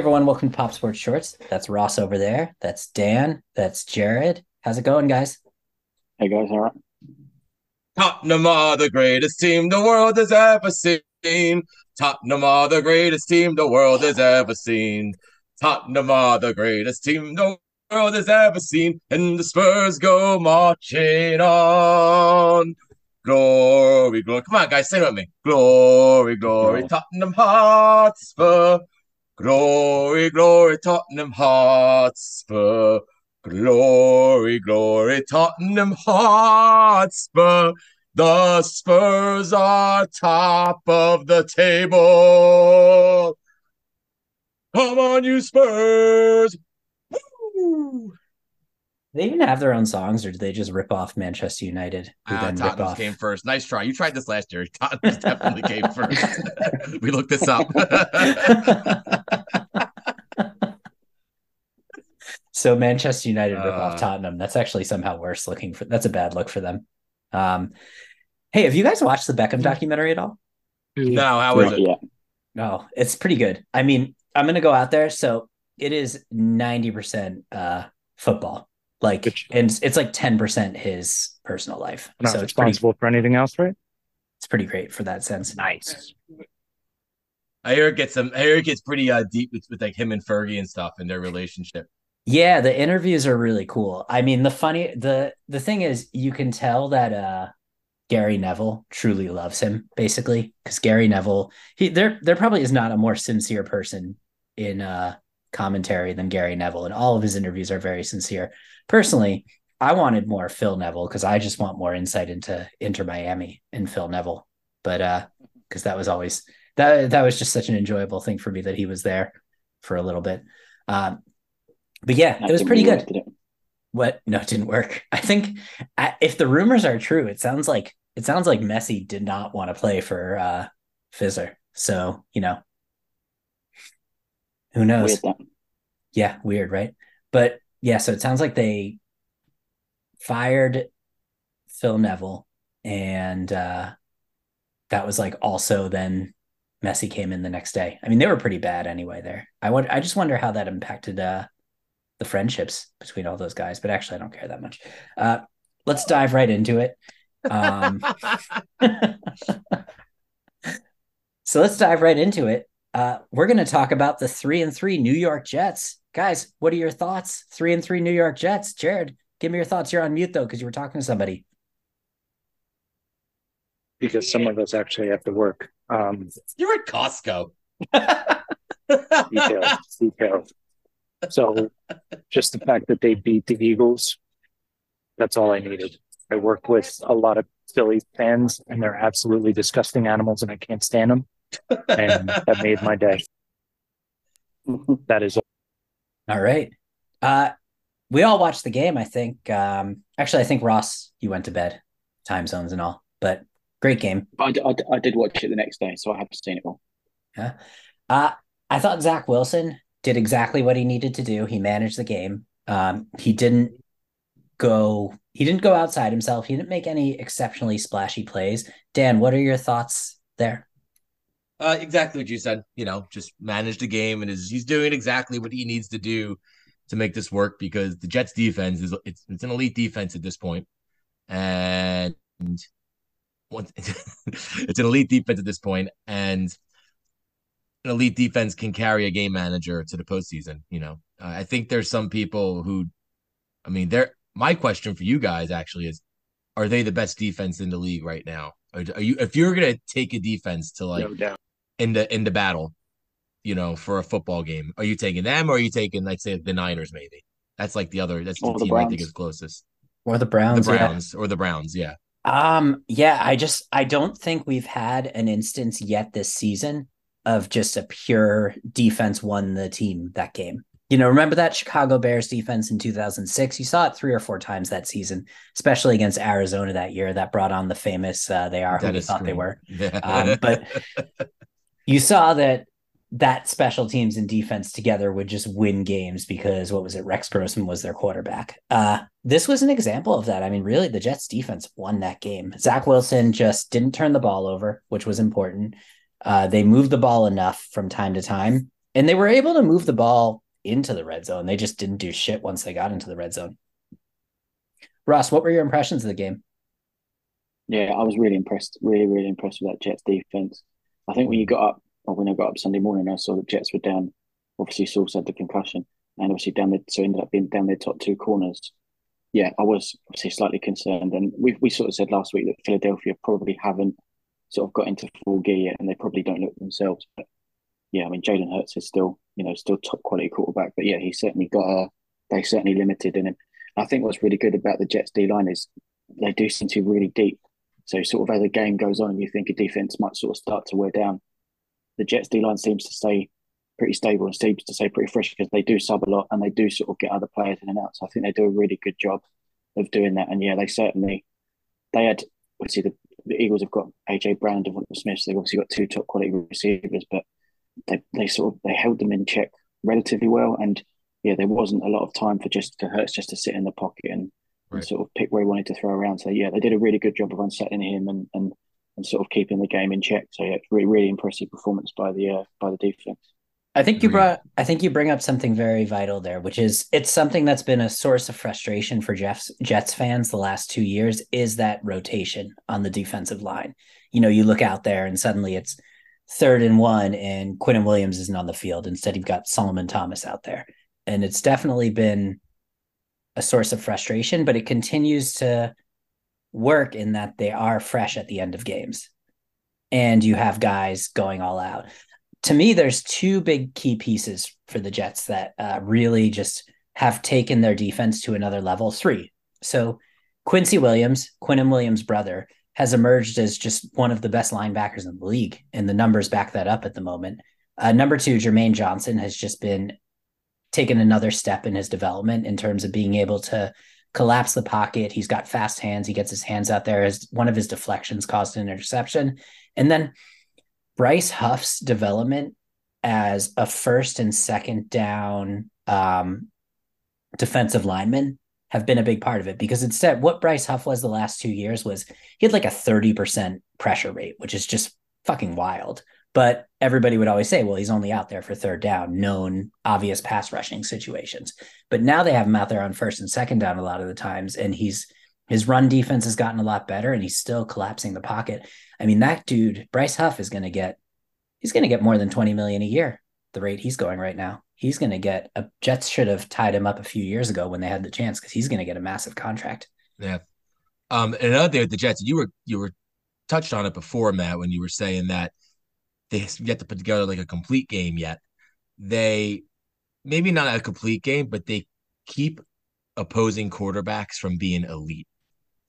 Hey everyone, welcome to Pop Sports Shorts. That's Ross over there. That's Dan. That's Jared. How's it going, guys? Hey guys, all right. Tottenham are the greatest team the world has ever seen. Tottenham are the greatest team the world has ever seen. Tottenham are the greatest team the world has ever seen. And the Spurs go marching on. Glory, glory. Come on, guys, sing with me. Glory, glory, Tottenham Hotspur. Glory, glory, Tottenham Hotspur. Glory, glory, Tottenham Hotspur. The Spurs are top of the table. Come on, you Spurs. Woo! They even have their own songs, or do they just rip off Manchester United? Who Ah, then rip Tottenham off? came first. Nice try. You tried this last year. Tottenham definitely came first. we looked this up. so Manchester United rip Uh. off Tottenham. That's actually somehow worse looking for. That's a bad look for them. Um, hey, have you guys watched the Beckham documentary at all? no, how is Not it? yet. No, it's pretty good. I mean, I'm gonna go out there. So it is 90% uh football. Like Good. and it's like 10% his personal life. Not so it's pretty responsible for anything else, right? it's pretty great for that sense. Nice. I hear it gets some. I hear it gets pretty uh, deep with, with like him and Fergie and stuff and their relationship. Yeah, the interviews are really cool. I mean, the funny the the thing is you can tell that uh Gary Neville truly loves him, basically, because Gary Neville, he there there probably is not a more sincere person in uh commentary than Gary Neville, and all of his interviews are very sincere. Personally, I wanted more Phil Neville because I just want more insight into Inter Miami and Phil Neville. But uh because that was always that that was just such an enjoyable thing for me that he was there for a little bit. Um but yeah, it was pretty good. it? What? No, it didn't work. I think I, if the rumors are true, it sounds like it sounds like Messi did not want to play for uh Fizzer. So you know, who knows? Weird. Yeah, weird, right? But yeah, so it sounds like they fired Phil Neville, and uh that was like also then Messi came in the next day. I mean, they were pretty bad anyway. There, I want. I just wonder how that impacted uh the friendships between all those guys. But actually, I don't care that much. Uh, let's dive right into it. Um, so let's dive right into it. Uh, we're going to talk about the three and three New York Jets, guys. What are your thoughts? Three and three New York Jets, Jared. Give me your thoughts. You're on mute though because you were talking to somebody. Because some of us actually have to work. Um, You're at Costco. details, details. So just the fact that they beat the Eagles, that's all I needed. I work with a lot of Philly fans, and they're absolutely disgusting animals, and I can't stand them. And that made my day. that is all. All right. Uh, we all watched the game. I think. Um, actually, I think Ross, you went to bed, time zones and all, but great game. I I, d- I d- I did watch it the next day, so I have seen it all. Yeah. Uh, I thought Zach Wilson did exactly what he needed to do. He managed the game. Um, he didn't go he didn't go outside himself. He didn't make any exceptionally splashy plays. Dan, what are your thoughts there? Uh, exactly what you said. You know, just manage the game, and is he's doing exactly what he needs to do to make this work because the Jets defense is it's it's an elite defense at this point, and once it's an elite defense at this point, and an elite defense can carry a game manager to the postseason. You know, uh, I think there's some people who, I mean, they're my question for you guys actually is, are they the best defense in the league right now? Are, are you if you're gonna take a defense to like no doubt. in the in the battle, you know, for a football game. Are you taking them or are you taking, let's say, the Niners? Maybe that's like the other. That's the Or the team I think is closest. Or the Browns? the yeah. Browns or the Browns. Yeah, Um, yeah, I just I don't think we've had an instance yet this season of just a pure defense won the team that game. You know, remember that Chicago Bears defense in 2006? You saw it three or four times that season, especially against Arizona that year. That brought on the famous uh, "they are who we Dennis thought they were." Yeah. Um, but you saw that that special teams and defense together would just win games because what was it? Rex Grossman was their quarterback. Uh, this was an example of that. I mean, really, the Jets defense won that game. Zach Wilson just didn't turn the ball over, which was important. Uh, they moved the ball enough from time to time, and they were able to move the ball into the red zone. They just didn't do shit once they got into the red zone. Ross, what were your impressions of the game? Yeah, I was really impressed. Really, really impressed with that Jets defense. I think when you got up, or when I got up Sunday morning, I saw the Jets were down. Obviously, Sauce had the concussion, and obviously down the so ended up being down their top two corners. Yeah, I was obviously slightly concerned, and we we sort of said last week that Philadelphia probably haven't sort of got into full gear yet, and they probably don't look themselves. But yeah, I mean, Jalen Hurts is still you know still top quality quarterback, but yeah, he certainly got a. They certainly limited in him. I think what's really good about the Jets D line is they do seem to be really deep. So sort of as the game goes on, you think a defense might sort of start to wear down. The Jets D line seems to stay pretty stable and seems to stay pretty fresh because they do sub a lot and they do sort of get other players in and out. So I think they do a really good job of doing that. And yeah, they certainly they had obviously the, the Eagles have got AJ Brown and Smith. So they've obviously got two top quality receivers, but they they sort of they held them in check relatively well. And yeah, there wasn't a lot of time for just for Hurts just to sit in the pocket and, right. and sort of pick where he wanted to throw around. So yeah, they did a really good job of unsettling him and and, and sort of keeping the game in check. So yeah, really really impressive performance by the uh, by the defense. I think you brought I think you bring up something very vital there, which is it's something that's been a source of frustration for Jeff's Jets fans the last two years is that rotation on the defensive line. You know, you look out there and suddenly it's third and one and Quinnen Williams isn't on the field. Instead, you've got Solomon Thomas out there and it's definitely been a source of frustration, but it continues to work in that they are fresh at the end of games and you have guys going all out. To me, there's two big key pieces for the Jets that uh, really just have taken their defense to another level. Three. So Quincy Williams, Quinnen Williams' brother, has emerged as just one of the best linebackers in the league, and the numbers back that up at the moment. Uh, number two, Jermaine Johnson has just been taken another step in his development in terms of being able to collapse the pocket. He's got fast hands. He gets his hands out there. As one of his deflections caused an interception, and then Bryce Huff's development as a first and second down um, defensive lineman have been a big part of it because instead what Bryce Huff was the last two years was he had like a 30% pressure rate, which is just fucking wild. But everybody would always say, well, he's only out there for third down, known obvious pass rushing situations. But now they have him out there on first and second down a lot of the times. And he's his run defense has gotten a lot better and he's still collapsing the pocket. I mean, that dude, Bryce Huff, is gonna get he's gonna get more than 20 million a year, the rate he's going right now. He's gonna get a Jets should have tied him up a few years ago when they had the chance because he's gonna get a massive contract. Yeah. Um, and another thing with the Jets, you were you were touched on it before, Matt, when you were saying that they yet to put together like a complete game yet. They maybe not a complete game, but they keep opposing quarterbacks from being elite.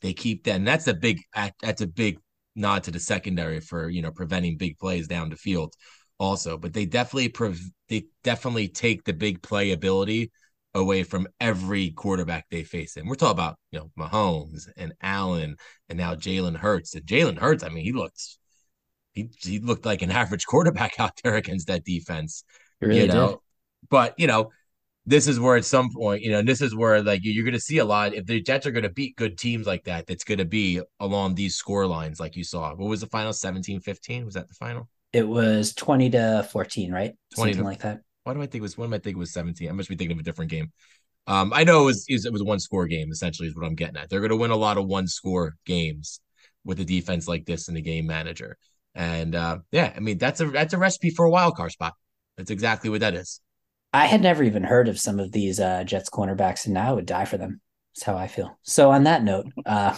They keep that, and that's a big that's a big nod to the secondary for you know preventing big plays down the field, also. But they definitely pre- they definitely take the big play ability away from every quarterback they face. And we're talking about you know Mahomes and Allen and now Jalen Hurts. And Jalen Hurts, I mean, he looks he he looked like an average quarterback out there against that defense. Really you know, did. but you know, this is where at some point, you know, this is where like you're going to see a lot. If the Jets are going to beat good teams like that, that's going to be along these score lines, like you saw. What was the final? 17-15? Was that the final? It was 20 to 14, right? 20 Something to, like that. Why do I think it was? What am I thinking it was 17? I must be thinking of a different game. Um, I know it was it was a one score game. Essentially, is what I'm getting at. They're going to win a lot of one score games with a defense like this and a game manager. And uh, yeah, I mean that's a that's a recipe for a wild card spot. That's exactly what that is. I had never even heard of some of these uh, Jets cornerbacks, and now I would die for them. That's how I feel. So on that note, uh,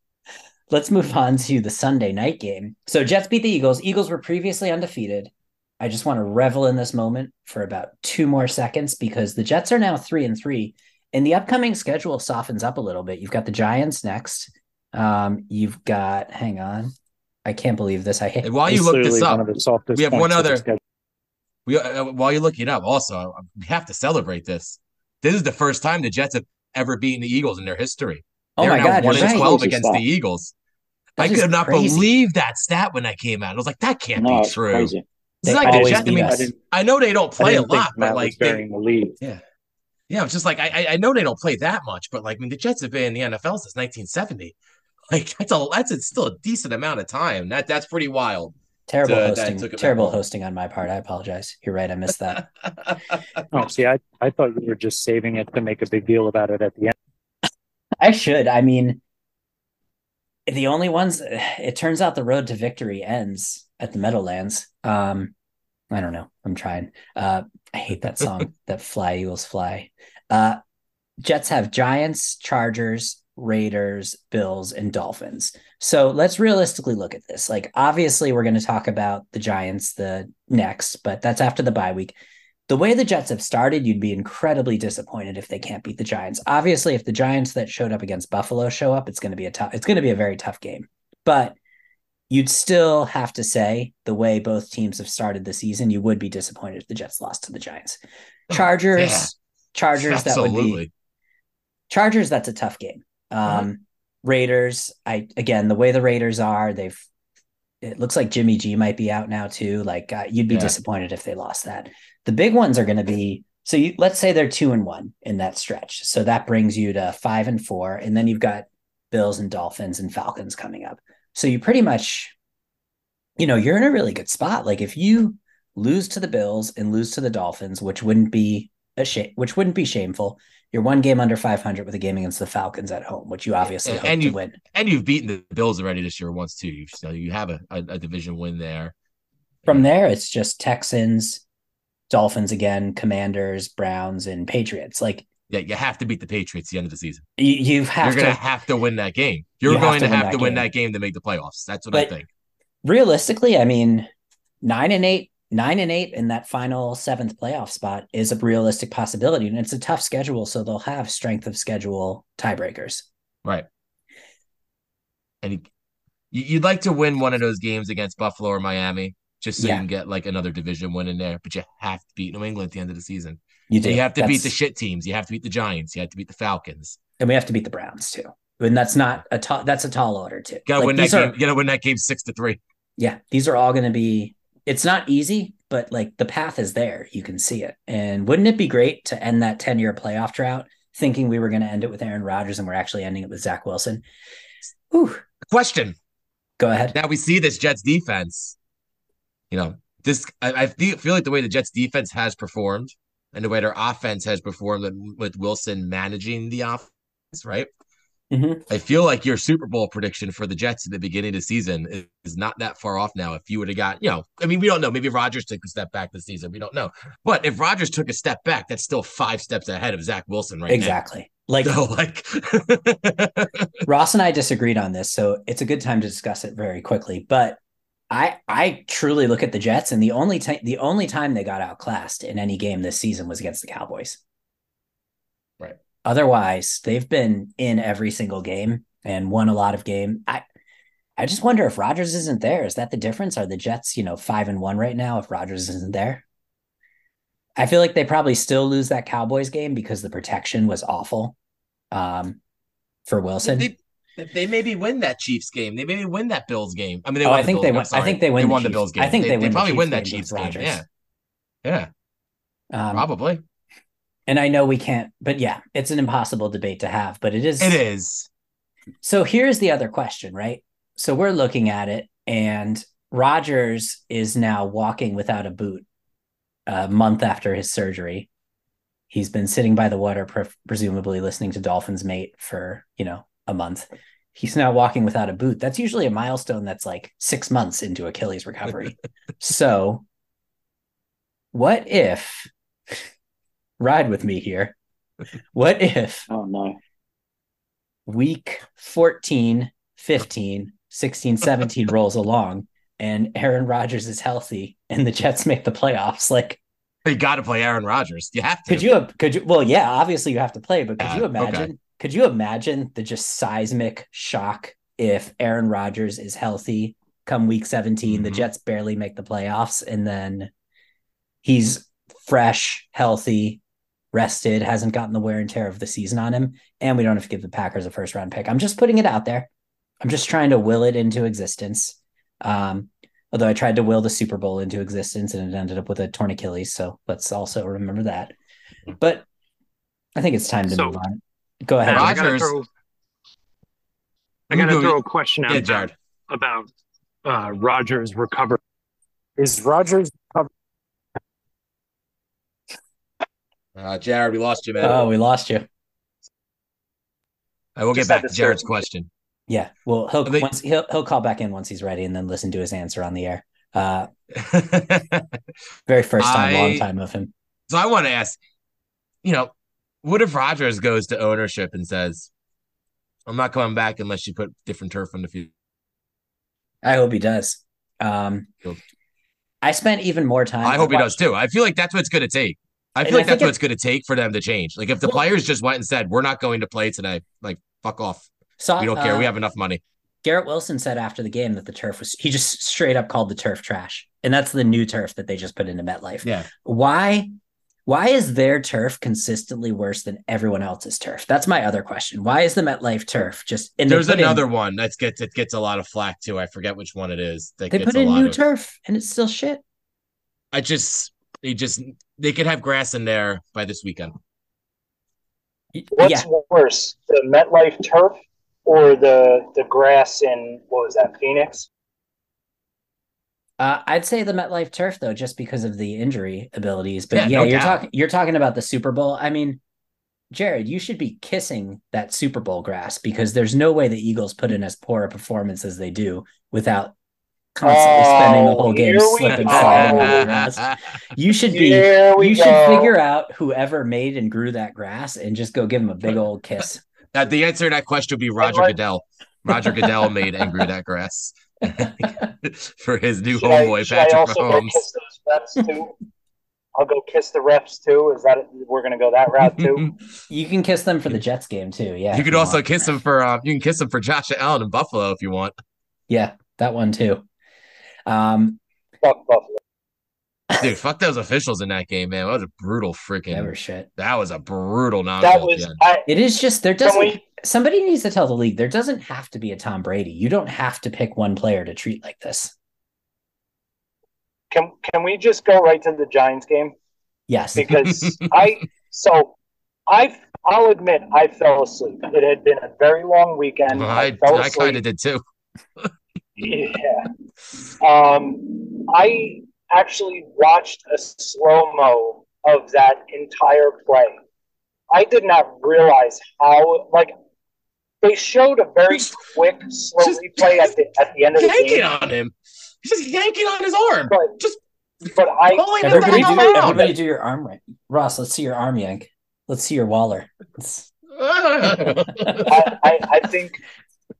let's move on to the Sunday night game. So Jets beat the Eagles. Eagles were previously undefeated. I just want to revel in this moment for about two more seconds because the Jets are now three and three, and the upcoming schedule softens up a little bit. You've got the Giants next. Um, you've got hang on, I can't believe this. I hate. And while you look this up, we have one other. We uh, while you're looking it up, also we have to celebrate this. This is the first time the Jets have ever beaten the Eagles in their history. Oh They're my now god, one and right. twelve against stat. the Eagles. That I could not crazy. believe that stat when I came out. I was like, that can't No, be true. crazy. It's They like the Jets. I mean, us. I know they don't play a lot, but like, they, burying the lead. yeah, yeah. It's just like I, I- I know they don't play that much, but like, I mean, the Jets have been in the NFL since 1970. Like that's a that's a, still a decent amount of time. That that's pretty wild Terrible So that hosting. took Terrible hosting on my part. I apologize. You're right. I missed that. Oh, see, I, I thought you were just saving it to make a big deal about it at the end. I should. I mean, the only ones. It turns out the road to victory ends at the Meadowlands. Um, I don't know. I'm trying. Uh, I hate that song. that Fly Eagles Fly. Uh, Jets have Giants, Chargers, Raiders, Bills, and Dolphins. So let's realistically look at this. Like, obviously, we're going to talk about the Giants the next, but that's after the bye week. The way the Jets have started, you'd be incredibly disappointed if they can't beat the Giants. Obviously, if the Giants that showed up against Buffalo show up, it's going to be a tough. It's going to be a very tough game. But you'd still have to say the way both teams have started the season, you would be disappointed if the Jets lost to the Giants. Oh, Chargers, yeah. Chargers, that would be Absolutely. Chargers, that's a tough game. Um, Uh-huh. Raiders, I again the way the Raiders are, they've it looks like Jimmy G might be out now too. Like uh, you'd be Yeah. disappointed if they lost that. The big ones are going to be so. You, let's say they're two and one in that stretch, so that brings you to five and four, and then you've got Bills and Dolphins and Falcons coming up. So you pretty much, you know, you're in a really good spot. Like if you lose to the Bills and lose to the Dolphins, which wouldn't be a shame, which wouldn't be shameful. You're one game under 500 with a game against the Falcons at home, which you obviously And- hope and to you- win. And you've beaten the Bills already this year once too. You so you have a, a, a division win there. From there, it's just Texans, Dolphins again, Commanders, Browns, and Patriots. Like Yeah, you have to beat the Patriots at the end of the season. you, you have You're to gonna have to win that game. You're You have going to to have that to win game. that game to make the playoffs. That's what I think. realistically, I mean, nine and eight, nine and eight in that final seventh playoff spot is a realistic possibility. And it's a tough schedule, so they'll have strength of schedule tiebreakers. Right. And you, you- you'd like to win one of those games against Buffalo or Miami, just so Yeah. you can get like another division win in there. But you have to beat New England at the end of the season. You do. You have to beat the shit teams. You have to beat the Giants. You have to beat the Falcons. and we have to beat the Browns too. And that's not a tall. That's a tall order too. Gotta Like, win that are- game. You gotta win that game six to three. yeah, these are all going to be. It's not easy, but like the path is there. You can see it. And wouldn't it be great to end that ten-year playoff drought, thinking we were going to end it with Aaron Rodgers, and we're actually ending it with Zach Wilson? Whew. Question. Go ahead. Now we see this Jets defense. You know, this I, I feel, like the way the Jets defense has performed and the way their offense has performed with Wilson managing the offense, right? Mhm. I feel like your Super Bowl prediction for the Jets at the beginning of the season is, is not that far off now. If you would have got, you know, I mean, we don't know. Maybe Rodgers took a step back this season. We don't know. But if Rodgers took a step back, that's still five steps ahead of Zach Wilson right exactly. Like. So, like, Ross and I disagreed on this, so it's a good time to discuss it very quickly. But I I truly look at the Jets, and the only time the only time they got outclassed in any game this season was against the Cowboys. Right. Otherwise, they've been in every single game and won a lot of game. I I just wonder if Rodgers isn't there. Is that the difference? Are the Jets, you know, five and one right now if Rodgers isn't there? I feel like they probably still lose that Cowboys game because the protection was awful um, for Wilson. they, they maybe win that Chiefs game. They maybe win that Bills game. I mean, they Oh, won I the think Bills they game. win- I'm sorry. I think they win the won the Bills game. I think they win the probably Chiefs win that Chiefs game. Yeah, yeah, Um, probably. And I know we can't, but yeah, it's an impossible debate to have. But it is. It is. So here's the other question, right? So we're looking at it, and Rodgers is now walking without a boot a month after his surgery. He's been sitting by the water, pre- presumably listening to Dolphins Mate for, you know, a month. He's now walking without a boot. That's usually a milestone that's like six months into Achilles recovery. so, what if, ride with me here, what if Oh no. week 14, 15, 16, 17 rolls along and Aaron Rodgers is healthy and the Jets make the playoffs. Like, You got to play Aaron Rodgers. You have to. could you, could you, well, yeah, obviously you have to play, but could Yeah, you okay. imagine, could you imagine the just seismic shock if Aaron Rodgers is healthy come week 17, the Mhm. Jets barely make the playoffs and then he's fresh, healthy, rested, hasn't gotten the wear and tear of the season on him, and we don't have to give the Packers a first round pick. I'm just putting it out there. I'm just trying to will it into existence. Um, although I tried to will the Super Bowl into existence and it ended up with a torn Achilles. So let's also remember that. But I think it's time to So- move on. Go ahead. Now, I gotta throw, I gotta throw a question out Yeah, about, about uh, Rodgers recovery Is Rodgers covered? Uh, Jared, we lost you, man. Oh, we lost you. I will get back to to Jared's search. question. Yeah. Well, he'll They- once he'll he'll call back in once he's ready, and then listen to his answer on the air. Uh, very first time, I- long time of him. So I want to ask, you know, what if Rodgers goes to ownership and says, "I'm not coming back unless you put different turf on the field"? I hope he does. Um, Cool. I spent even more time. I hope he does too. I feel like that's what it's going to take. I And feel I like that's think what it's going to take for them to change. Like if the Well- players just went and said, "We're not going to play today," like fuck off. Saw, We don't care. uh, We have enough money. Garrett Wilson said after the game that the turf was. He just straight up called the turf trash, and that's the new turf that they just put into MetLife. Yeah. Why? Why is their turf consistently worse than everyone else's turf? That's my other question. Why is the MetLife turf just? And There's put in- another one that gets it gets a lot of flack too. I forget which one it is. That they put in new of, turf, and it's still shit. I just they just they could have grass in there by this weekend. What's yeah, worse, the MetLife turf or the the grass in what was that Phoenix? Uh, I'd say the MetLife turf though, just because of the injury abilities. But Yeah, yeah, no you're talking you're talking about the Super Bowl. I mean, Jared, you should be kissing that Super Bowl grass because there's no way the Eagles put in as poor a performance as they do without constantly spending the Oh, whole game slipping go. sliding grass. You should be Here we you go. should figure out whoever made and grew that grass and just go give him a big old kiss. Uh, the answer to that question would be Roger what? Goodell. Roger Goodell made and grew that grass for his new Should I, homeboy should I Patrick also go Mahomes. kiss those refs too? I'll go kiss the refs too. Is that we're gonna go that route too? You can kiss them for the Jets game too. Yeah. you if could also want. kiss them for uh, you can kiss them for Josh Allen in Buffalo if you want. Yeah, that one too. Um, Fuck Buffalo. Dude, fuck those officials in that game, man. That was a brutal freaking. never shit. That was a brutal non. That was I. It is just there doesn't. we? Somebody needs to tell the league there doesn't have to be a Tom Brady. You don't have to pick one player to treat like this. Can can we just go right to the Giants game? Yes. Because I so I I'll admit I fell asleep. It had been a very long weekend. I, I I kind of did too. Yeah. Um, I actually watched a slow mo of that entire play. I did not realize how like they showed a very quick slow Just- replay at the at the end of the Yanking game. on him. He's just yanking on his arm. But Just but I everybody, do, everybody do your arm right. Ross, let's see your arm yank. Let's see your Waller. I, I, I think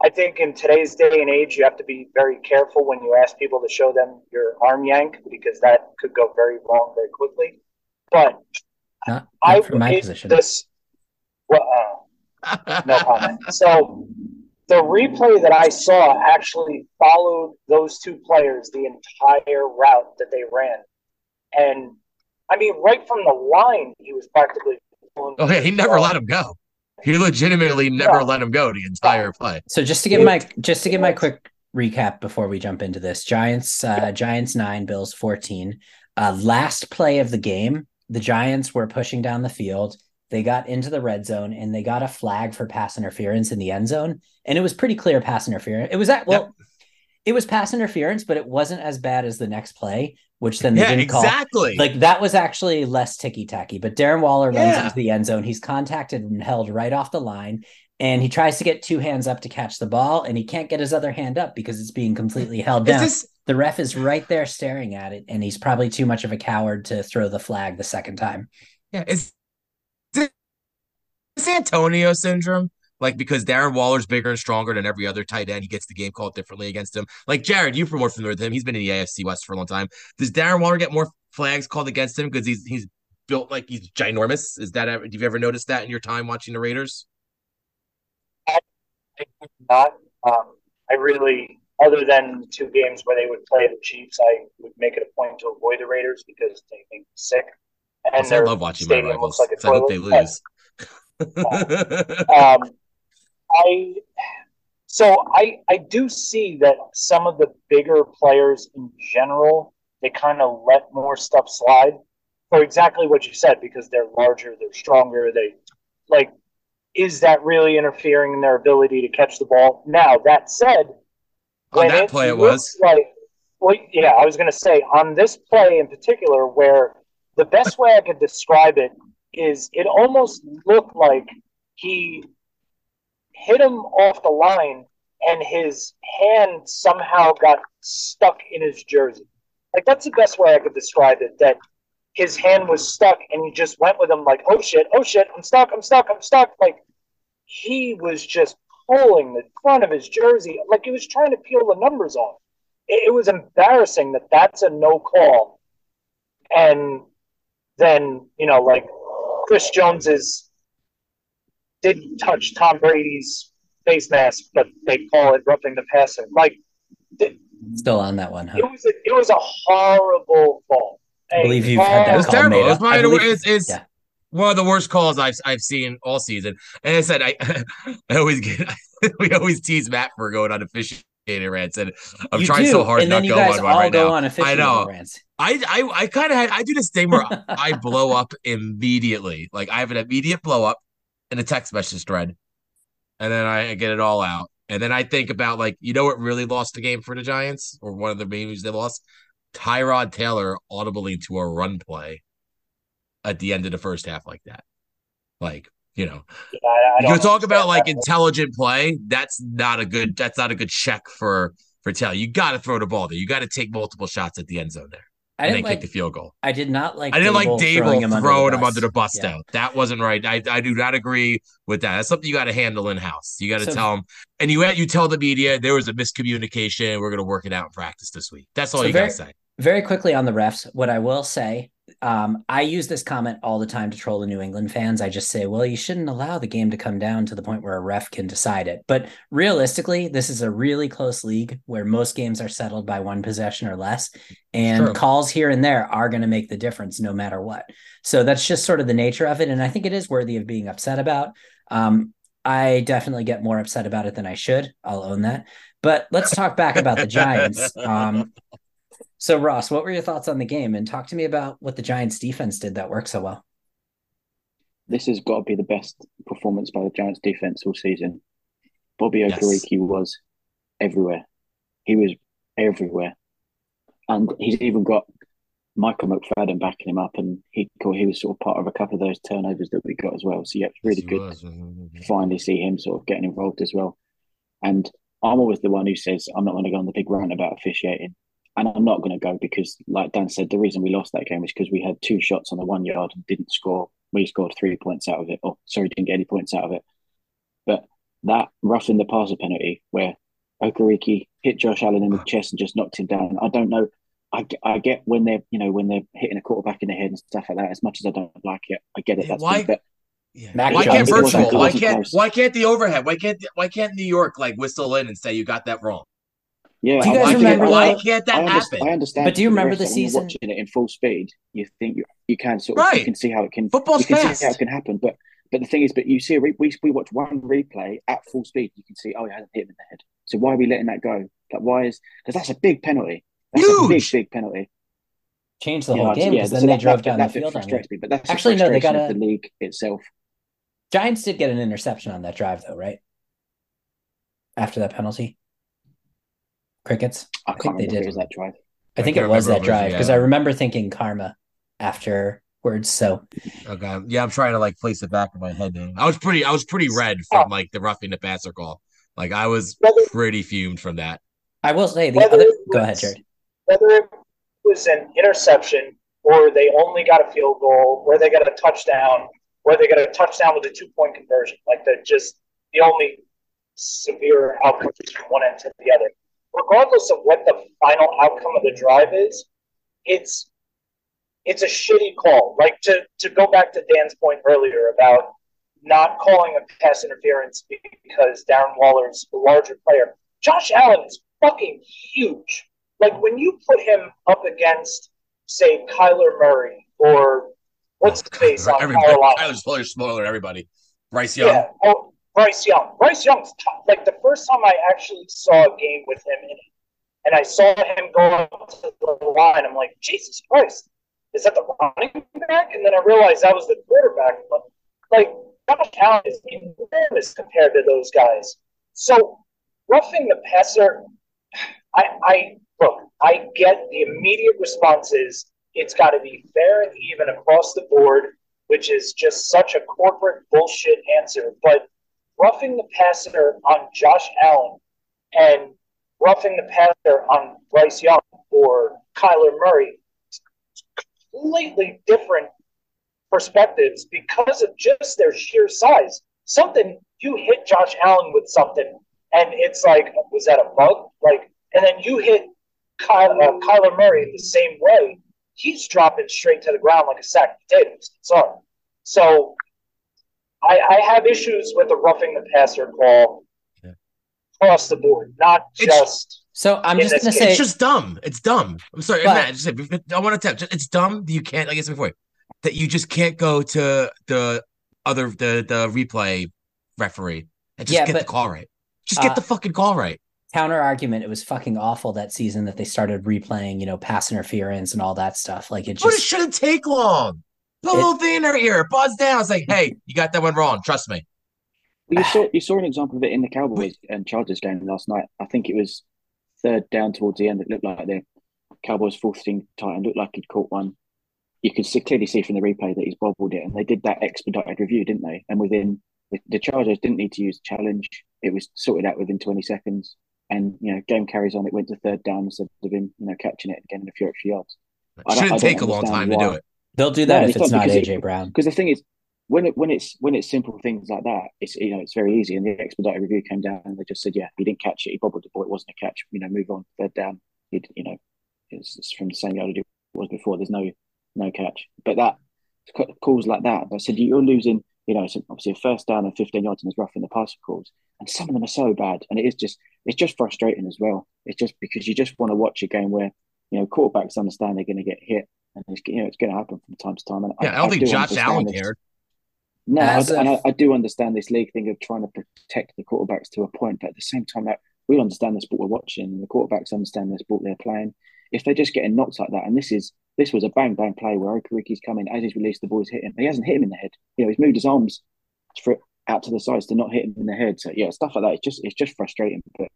I think in today's day and age you have to be very careful when you ask people to show them your arm yank because that could go very wrong very quickly. But not, I from my position. This, well, uh, no comment. So the replay that I saw actually followed those two players the entire route that they ran, and I mean, right from the line, he was practically. Oh yeah, he never let him go. He legitimately never No. let him go the entire play. So just to give my just to give my quick recap before we jump into this, Giants uh, Giants nine, Bills fourteen. Uh, last play of the game, the Giants were pushing down the field. They got into the red zone and they got a flag for pass interference in the end zone, and it was pretty clear pass interference. It was that well, it was pass interference, but it wasn't as bad as the next play, which then they Yeah, didn't call. exactly. Like that was actually less ticky tacky. But Darren Waller runs Yeah. into the end zone. He's contacted and held right off the line. And he tries to get two hands up to catch the ball, and he can't get his other hand up because it's being completely held is down. this the ref is right there staring at it, and he's probably too much of a coward to throw the flag the second time. yeah, is this Antonio syndrome? Like because Darren Waller's bigger and stronger than every other tight end, he gets the game called differently against him. Like Jared, you're more familiar with him. He's been in the AFC West for a long time. Does Darren Waller get more flags called against him because he's he's built like he's ginormous? Is that ever, have you ever noticed that in your time watching the Raiders? not. Um, I really, other than two games where they would play the Chiefs, I would make it a point to avoid the Raiders because they make sick. And I love watching my rivals. like I hope they lose. um, I so I I do see that some of the bigger players in general they kind of let more stuff slide for exactly what you said because they're larger, they're stronger, they like is that really interfering in their ability to catch the ball? Now that said, On that it play, it was. like well, yeah, I was going to say on this play in particular, where the best way I could describe it is it almost looked like he hit him off the line and his hand somehow got stuck in his jersey. Like that's the best way I could describe it. That his hand was stuck and he just went with him like, oh shit, oh shit, I'm stuck, I'm stuck, I'm stuck. Like he was just pulling the front of his jersey like he was trying to peel the numbers off. It, it was embarrassing that that's a no call. And then, you know, like Chris Jones is did touch Tom Brady's face mask, but they call it roughing the passer. Like, th- Still on that one, huh? it was a, it was a horrible call. I believe you've had that It was call terrible. made It was probably believe- it's, it's yeah. one of the worst calls I've I've seen all season. And I said I, I always get we always tease Matt for going on officiating rants, and I'm You trying do, so hard and not then you to go guys on one all right go now. on I know. rants. I I, I kind of I do this thing where I blow up immediately. Like I have an immediate blow up in a text message thread, and then I get it all out. And then I think about like you know what really lost the game for the Giants or one of the main reasons they lost. Tyrod Taylor audibly to a run play at the end of the first half like that. Like you know, I, I you talk about like intelligent play. That's not a good. That's not a good check for for Taylor. You got to throw the ball there. You got to take multiple shots at the end zone there, I and then didn't kick like. the field goal. I did not like. I didn't like Daboll Daboll throwing him, throwing under him the under the bus Yeah. out. That wasn't right. I, I do not agree with that. That's something you got to handle in house. You got to So- tell them, and you you tell the media there was a miscommunication. We're going to work it out in practice this week. That's all So you got to say. Very quickly on the refs, what I will say, um, I use this comment all the time to troll the New England fans. I just say, well, you shouldn't allow the game to come down to the point where a ref can decide it. But realistically, this is a really close league where most games are settled by one possession or less, and calls here and there are going to make the difference no matter what. So that's just sort of the nature of it, and I think it is worthy of being upset about. Um, I definitely get more upset about it than I should. I'll own that. But let's talk back about the Giants. Um, so, Ross, what were your thoughts on the game? And talk to me about what the Giants defense did that worked so well. This has got to be the best performance by the Giants defense all season. Bobby Yes. Okereke was everywhere. He was everywhere. And he's even got Michael McFadden backing him up, and he he was sort of part of a couple of those turnovers that we got as well. So yeah, it's really good to finally see him sort of getting involved as well. And I'm always the one who says I'm not going to go on the big rant about officiating, and I'm not going to go because, like Dan said, the reason we lost that game is because we had two shots on the one yard and didn't score. We scored three points out of it, or sorry, didn't get any points out of it. But that roughing the passer penalty where Okereke hit Josh Allen in the chest and just knocked him down. I don't know. I, get- I get when they're you know when they're hitting a quarterback in the head and stuff like that. As much as I don't like it, I get it. Yeah, That's why- good, Yeah. Mac Why can't the virtual? Why can't why can't the overhead? Why can't why can't New York like whistle in and say you got that wrong? Yeah, Do you I- guys I remember why though- can't that I, understand, happen? I understand. But do you remember the rest, you're season- watching it in full speed? You think you, you can sort of Right. you can see how it can Football's you can fast. see how it can happen. But but the thing is, but you see, a re- we we watch one replay at full speed. You can see, oh, he hasn't hit him in the head. So why are we letting that go? Like, why is because that's a big penalty. That's a big Huge. big penalty. Changed the You whole know, game yeah, because so then they that- drove that- down that the field on frustrates me. But that's Actually, no, they got of a- the league itself. Giants did get an interception on that drive, though, right? After that penalty, crickets. I think they did. it was that drive. I I think can't it was that if it was- drive because yeah. I remember thinking karma afterwards. So Okay. Yeah, I'm trying to like place it back in my head now. I was pretty I was pretty red from oh. like the roughing the passer call. Like I was Whether- pretty fumed from that. I will say the Whether other. it Go ahead, Jared. whether it was an interception or they only got a field goal or they got a touchdown or they got a touchdown with a two point conversion. Like the just the only severe outcomes from one end to the other. Regardless of what the final outcome of the drive is, it's it's a shitty call. Like to to go back to Dan's point earlier about not calling a pass interference because Darren Waller's a larger player. Josh Allen is fucking huge. Like when you put him up against, say, Kyler Murray or what's the face on everybody Carolina. Tyler Fuller spoiler everybody. Bryce Young. Yeah. Bryce Young. Bryce Young's like the first time I actually saw a game with him in it, and I saw him go up to the line. I'm like, Jesus Christ, is that the running back? And then I realized that was the quarterback. But like, Josh Allen is enormous compared to those guys. So roughing the passer, I, I look, I get the immediate response is it's got to be fair and even across the board, which is just such a corporate bullshit answer. But roughing the passer on Josh Allen and roughing the passer on Bryce Young or Kyler Murray, completely different perspectives because of just their sheer size. Something you hit Josh Allen with something, and it's like, was that a bug? Like, and then you hit Kyle, uh, Kyler Murray the same way. He's dropping straight to the ground like a sack of potatoes. Sorry. So I, I have issues with the roughing the passer call Yeah. across the board, not It's- just. So I'm just gonna say It's just dumb. It's dumb. I'm sorry, But- Matt. Just say, I want to tell. It's dumb that you can't. Like I said before, that you just can't go to the other the the replay referee and just Yeah, get but- the call right. Just Uh, get the fucking call right. counter argument. It was fucking awful that season that they started replaying, you know, pass interference and all that stuff. Like it But it just shouldn't take long. Put a little thing in their ear, buzz down. It's like, hey, you got that one wrong. Trust me. You saw you saw an example of it in the Cowboys and Chargers game last night. I think it was third down towards the end. It looked like the Cowboys' fourth string tight end looked like he'd caught one. You could see, clearly see from the replay that he's bobbled it, and they did that expedited review, didn't they? And within the, the Chargers didn't need to use challenge; it was sorted out within twenty seconds. And you know, game carries on. It went to third down instead of him, you know, catching it again in a few extra yards. It I don't- I shouldn't take a long understand time to do it. They'll do that No, if it's not AJ it- Brown. Because the thing is, when it when it's when it's simple things like that, it's you know it's very easy. And the expedited review came down and they just said, yeah, he didn't catch it. He bobbled the ball. It wasn't a catch. You know, move on. Third down. He'd, you know, it's, it's from the same yardage it was before. There's no no catch. But that calls like that. I said you're losing. You know, it's obviously a first down and 15 yards and it's rough in the passer calls, and some of them are so bad, and it is just it's just frustrating as well. It's just because you just want to watch a game where you know quarterbacks understand they're going to get hit, and it's you know it's going to happen from time to time. And Yeah, I don't think do Josh Allen this. cared. No, I, As a- and I, I do understand this league thing of trying to protect the quarterbacks to a point, but at the same time, that we understand the sport we're watching, and the quarterbacks understand the sport they're playing. If they're just getting knocked like that, and this is this was a bang bang play where Okereke's coming as he's released the boys he's hit him. He hasn't hit him in the head. You know, he's moved his arms for out to the sides to not hit him in the head. So yeah, stuff like that. It's just it's just frustrating. But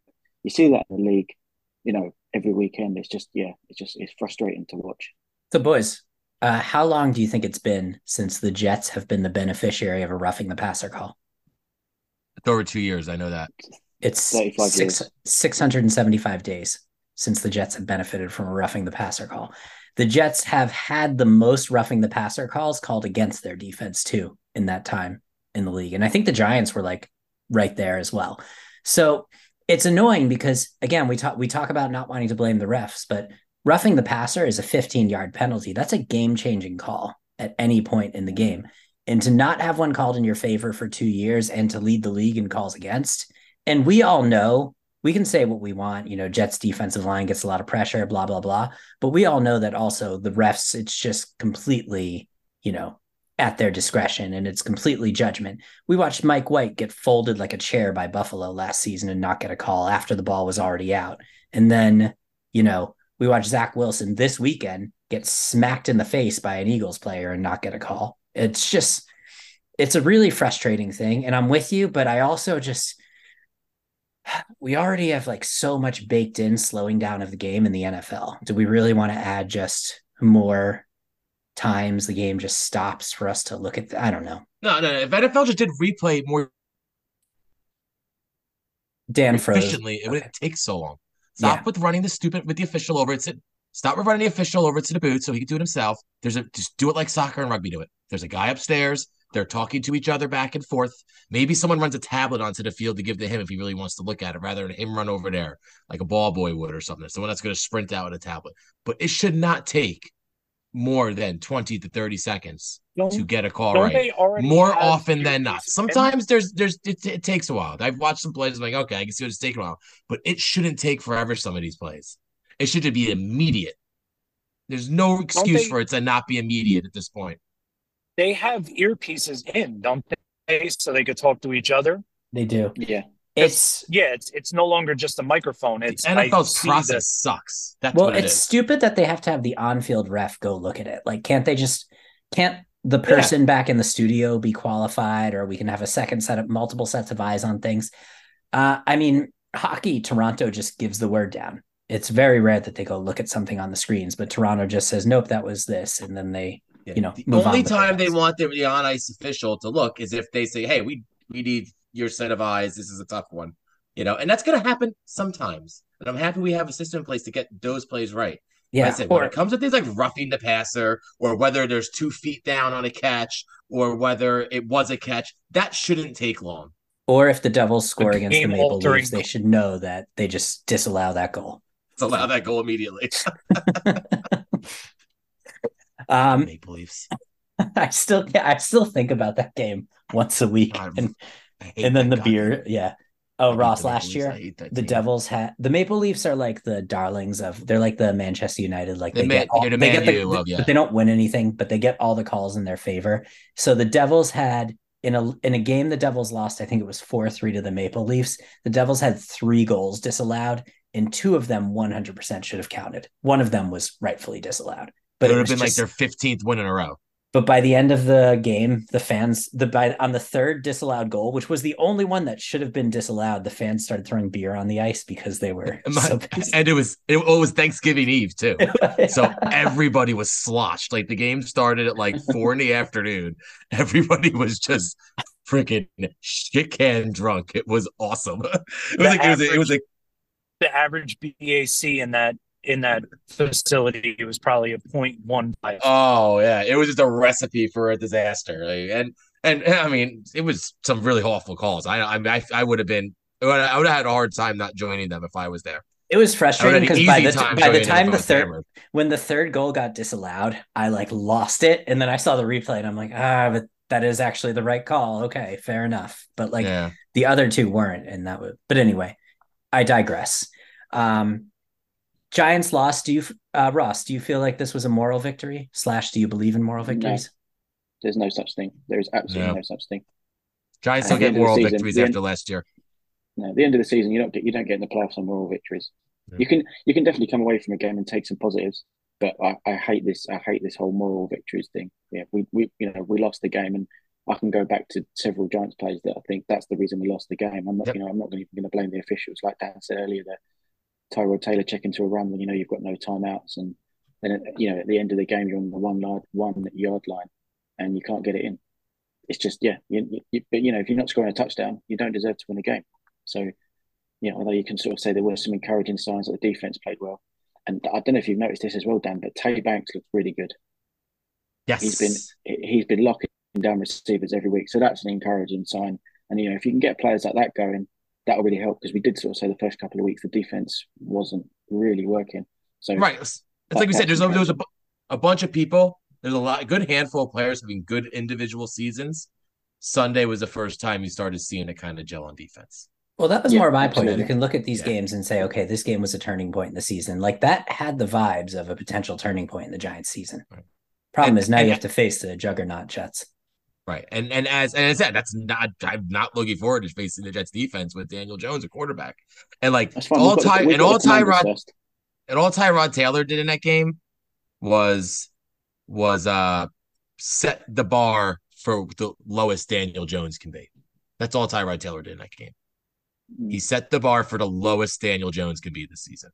you see that in the league, you know, every weekend. It's just yeah, it's just it's frustrating to watch. So boys, uh, how long do you think it's been since the Jets have been the beneficiary of a roughing the passer call? It's over two years. I know that. It's 35 six six hundred and seventy five days since the Jets have benefited from a roughing the passer call. The Jets have had the most roughing the passer calls called against their defense too in that time in the league, and I think the Giants were like right there as well. So it's annoying because again we talk we talk about not wanting to blame the refs, but roughing the passer is a 15 yard penalty. That's a game changing call at any point in the mm-hmm. game. And to not have one called in your favor for two years and to lead the league in calls against, and we all know we can say what we want. You know, Jets defensive line gets a lot of pressure, blah, blah, blah. But we all know that also the refs, it's just completely, you know, at their discretion and it's completely judgment. We watched Mike White get folded like a chair by Buffalo last season and not get a call after the ball was already out. And then, you know, we watch Zach Wilson this weekend get smacked in the face by an Eagles player and not get a call. It's just, it's a really frustrating thing. And I'm with you, but I also just, we already have like so much baked in slowing down of the game in the NFL. Do we really want to add just more times the game just stops for us to look at? The, I don't know. No, no, no. If NFL just did replay more Dan froze. efficiently, it wouldn't take so long. Stop Yeah. with running the stupid with the official over. It's stop with running the official over to the booth so he can do it himself. There's a just do it like soccer and rugby do it. There's a guy upstairs. They're talking to each other back and forth. Maybe someone runs a tablet onto the field to give to him if he really wants to look at it, rather than him run over there like a ball boy would or something. Someone that's going to sprint out with a tablet. But it should not take more than 20 to 30 seconds Don't, to get a call right more often than not. Sometimes there's there's it, it takes a while. I've watched some plays I'm like okay, I can see what it's taking a while, but it shouldn't take forever. Some of these plays, it should be immediate. There's no excuse they- for it to not be immediate at this point. they have earpieces in, don't they? So they could talk to each other. They do. Yeah, It's Yeah, it's it's no longer just a microphone. It's the I NFL's see process the- sucks. That's well, what it it's is. stupid that they have to have the on-field ref go look at it. Like, can't they just can't the person back in the studio be qualified, or we can have a second set of multiple sets of eyes on things? Uh, I mean, hockey, Toronto just gives the word down. it's very rare that they go look at something on the screens, but Toronto just says, "Nope, that was this," and then they, Yeah. you know, the move on only with their time they want the, the on ice official to look is if they say, "Hey, we we need your set of eyes. This is a tough one," you know, and that's going to happen sometimes. And I'm happy we have a system in place to get those plays right. Like yeah, I said, when or it comes to things like roughing the passer, or whether there's two feet down on a catch, or whether it was a catch, that shouldn't take long. or if the Devils score against the Maple game-altering Leafs, they should know that they just disallow that goal. To allow that goal immediately. Um, Maple Leafs. I still, yeah, I still think about that game once a week, God, and I hate and then the beer, yeah. Oh, Ross, last year the team. Devils had the Maple Leafs are like the darlings of they're like the Manchester United like The they Man- get all, the they get the, of- yeah. but they don't win anything but they get all the calls in their favor. So the Devils had in a in a game the Devils lost I think it was 4-3 to the Maple Leafs. The Devils had 3 goals disallowed and two of them 100% should have counted. One of them was rightfully disallowed. But it it would was have been just- like their 15th win in a row. But by the end of the game, the fans the by on the third disallowed goal, which was the only one that should have been disallowed, the fans started throwing beer on the ice because they were And my- so pissed. and it was it, it was Thanksgiving Eve too. So everybody was sloshed. Like the game started at like four in the afternoon. Everybody was just freaking shit can drunk. It was awesome. It was The like it was a, it was like The average BAC in that in that facility it was probably a point one five. oh yeah, it was just a recipe for a disaster. Like, and and I mean, it was some really awful calls. I I I, I would have been. I would have had a hard time not joining them if I was there. it was frustrating have had an because by the time by the time the third hammered. when the third goal got disallowed, I like lost it, and then I saw the replay, and I'm like, ah, but that is actually the right call. Okay, fair enough. But like yeah. the other two weren't, and that was. But anyway, I digress. Um, Giants lost. Do you, uh, Ross? Do you feel like this was a moral victory? Slash, do you believe in moral No. victories? There's no such thing. There is absolutely No. no such thing. Giants don't get end of the moral season, victories the end- after last year. No, at the end of the season, you don't get you don't get in the playoffs on moral victories. Yeah. You can you can definitely come away from a game and take some positives, but I, I hate this. I hate this whole moral victories thing. Yeah, we we you know we lost the game, and I can go back to several Giants players that I think that's the reason we lost the game. I'm not Yep. you know I'm not even going to blame the officials, like Dan said earlier. That Tyrod Taylor checking to a run when you know you've got no timeouts, and then at- you know at the end of the game you're on the one yard one yard line, and you can't get it in. It's just yeah, you, you, but you know if you're not scoring a touchdown, you don't deserve to win a game. So, you know, although you can sort of say there were some encouraging signs that the defense played well, and I don't know if you've noticed this as well, Dan, but Tay Banks looks really good. Yes. He's been he's been locking down receivers every week, so that's an encouraging sign. And you know, if you can get players like that going, that'll really help because we did sort of say the first couple of weeks the defense wasn't really working. So Right. It's it's like we said, there's a, there's a, a bunch of people. There's a lot, a good handful of players having good individual seasons. Sunday was the first time you started seeing it kind of gel on defense. Well, that was Yeah, more my point. You can look at these Yeah. games and say, okay, this game was a turning point in the season. Like that had the vibes of a potential turning point in the Giants season. Right. Problem And- is now and- you have to face the juggernaut Jets. Right. And and as and I said, that's not I'm not looking forward to facing the Jets defense with Daniel Jones, a quarterback. And like all Ty and all Tyrod and all Tyrod Taylor did in that game was was uh set the bar for the lowest Daniel Jones can be. That's all Tyrod Taylor did in that game. He set the bar for the lowest Daniel Jones can be this season.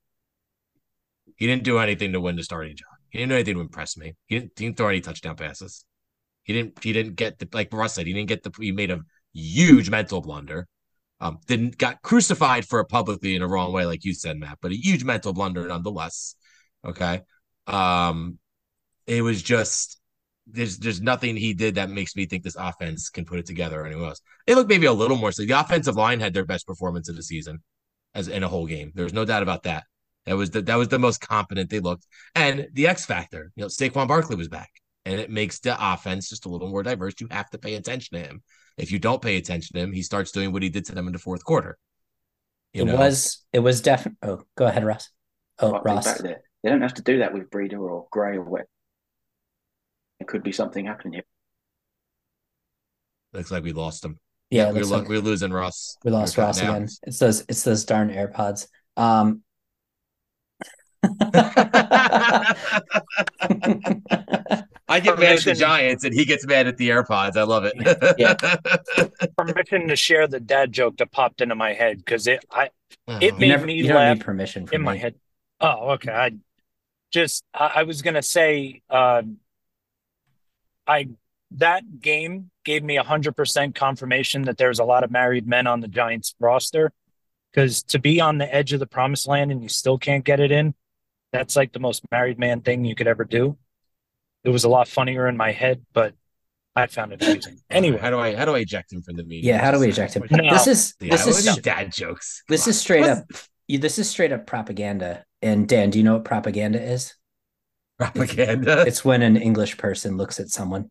He didn't do anything to win the starting job. He didn't do anything to impress me. He didn't, he didn't throw any touchdown passes. He didn't. He didn't get the like Russ said. He didn't get the. He made a huge mental blunder. Um, didn't got crucified for it publicly in a wrong way, like you said, Matt. But a huge mental blunder nonetheless. Okay. Um, it was just there's there's nothing he did that makes me think this offense can put it together or anyone else. They look maybe a little more so. The offensive line had their best performance of the season as in a whole game. There's no doubt about that. That was the that was the most competent they looked. And the X factor, you know, Saquon Barkley was back. And it makes the offense just a little more diverse. You have to pay attention to him. If you don't pay attention to him, he starts doing what he did to them in the fourth quarter. You it know? was it was definitely oh go ahead, Ross. Oh Barkley Ross. back. They don't have to do that with Breida or Gray or what. There could be something happening here. looks like we lost him. Yeah, we're, lo- like we're losing Ross. we lost We're Ross cutting out. again. It's those it's those darn AirPods. Um I get mad at the Giants and he gets mad at the AirPods. I love it. Yeah. Permission to share the dad joke that popped into my head because it I it Oh. you made never me you don't laugh need permission from in my head. Oh, okay. I just I, I was gonna say um I that game gave me a hundred percent confirmation that there's a lot of married men on the Giants roster. Because to be on the edge of the promised land and you still can't get it in, that's like the most married man thing you could ever do. It was a lot funnier in my head, but I found it amusing. Anyway, how do I how do I eject him from the meeting? Yeah, how do we eject him? No. This is Yeah, this this is is dad jokes. this Come is straight What's up you- this is straight up propaganda. And Dan, do you know what propaganda is? propaganda. It's when an English person looks at someone.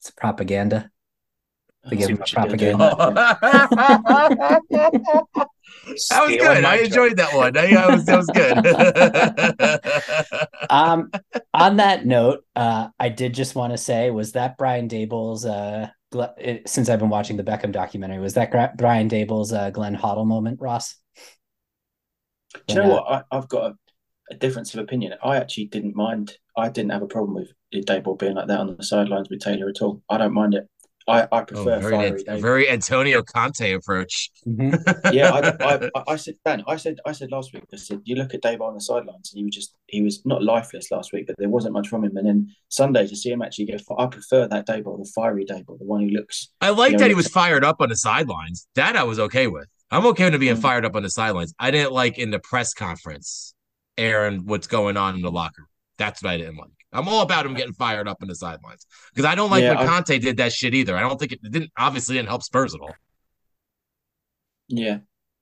It's propaganda. They give See them what you did propaganda. that was good. I joke. enjoyed that one. I, I was, that was good. um on that note uh i did just want to say was that Brian Daboll's uh Gle- since i've been watching the beckham documentary was that Gra- Brian Daboll's uh glenn hoddle moment ross Do you know what? I, I've got a, a difference of opinion. I actually didn't mind. I didn't have a problem with Daboll being like that on the sidelines with Taylor at all. I don't mind it. I, I Oh, prefer very, fiery An- very Antonio Conte approach. Mhm. yeah, I, I, I said Dan. I said I said last week. I said you look at Daboll on the sidelines, and he was just he was not lifeless last week, but there wasn't much from him. And then Sunday to see him actually go, I prefer that Daboll, the fiery Daboll, the one who looks. I like Yeah, that he was fired up on the sidelines. That I was okay with. I'm okay with him being Mm. fired up on the sidelines. I didn't like in the press conference, Aaron, what's going on in the locker. room. That's what I didn't like. I'm all about him getting fired up in the sidelines because I don't like Yeah, when I- Conte did that shit either. I don't think it, it didn't obviously didn't help Spurs at all. Yeah,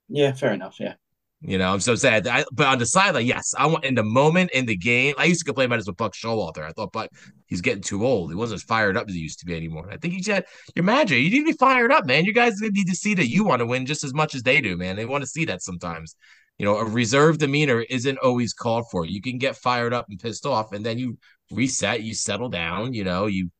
yeah, fair enough. Yeah, You know, I'm so sad. I, but on the sideline, yes, I want in the moment in the game. I used to complain about this with Buck Showalter. I thought, but he's getting too old. He wasn't as fired up as he used to be anymore. I think he said, "Your manager, you need to be fired up, man. You guys need to see that you want to win just as much as they do, man. They want to see that sometimes. You know, a reserved demeanor isn't always called for. You can get fired up and pissed off, and then you reset, you settle down. You know, you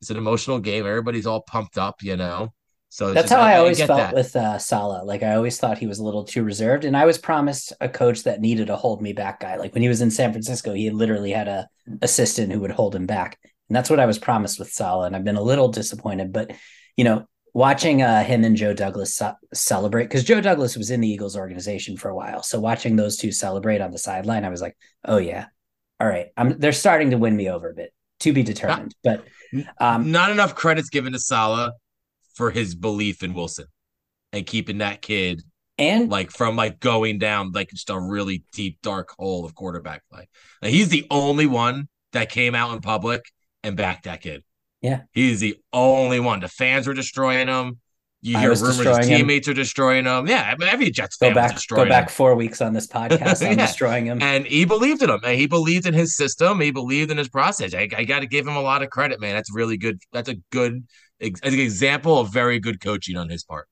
it's an emotional game. Everybody's all pumped up. You know, so that's just- how i, always felt that. with uh Saleh. like i always thought he was a little too reserved and i was promised a coach that needed a hold me back guy like when he was in san francisco he literally had a assistant who would hold him back and that's what i was promised with Saleh. and i've been a little disappointed but you know watching uh, him and Joe Douglas ce- celebrate because Joe Douglas was in the Eagles organization for a while. So watching those two celebrate on the sideline, I was like, "Oh yeah, all right." I'm they're starting to win me over a bit. To be determined, but um, not enough credits given to Saleh for his belief in Wilson and keeping that kid and like from like going down like just a really deep dark hole of quarterback play. Like, he's the only one that came out in public and backed that kid. Yeah. he's the only one. The fans were destroying him. You I hear was rumors his destroying him. teammates are destroying him. Yeah, I mean, every Jets go fan was back, go back him. four weeks on this podcast. I'm Yeah. destroying him. And he believed in him. And he believed in his system. He believed in his process. I, I got to give him a lot of credit, man. That's really good. That's a good ex- example of very good coaching on his part.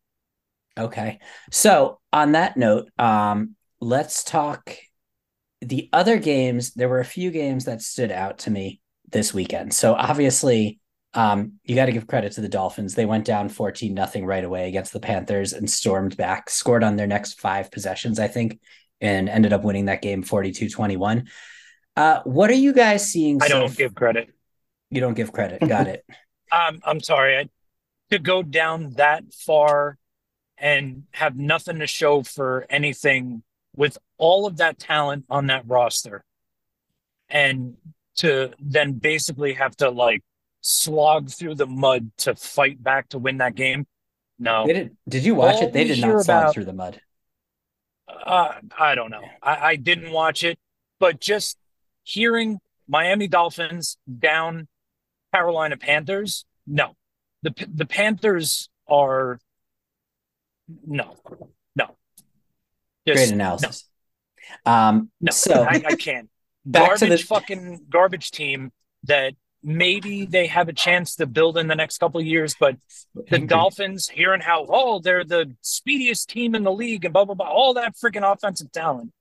Okay. So on that note, um, let's talk the other games. There were a few games that stood out to me this weekend. So obviously, um, you got to give credit to the Dolphins. They went down 14 nothing right away against the Panthers and stormed back, scored on their next five possessions, I think, and ended up winning that game 42 21. Uh, what are you guys seeing? I so don't give credit. you don't give credit. Got it. Um, I'm sorry. I, to go down that far and have nothing to show for anything with all of that talent on that roster, and to then basically have to like slog through the mud to fight back to win that game. No, They did, did you watch All it? They did not slog about- through the mud. Uh, I don't know. I, I didn't watch it, but just hearing Miami Dolphins down Carolina Panthers, no. The the Panthers are no, no. Great Just, analysis. Um, no, so I, I can't. back garbage to the fucking garbage team that maybe they have a chance to build in the next couple of years, but the Dolphins hearing how oh they're the speediest team in the league and blah blah blah, all that freaking offensive talent,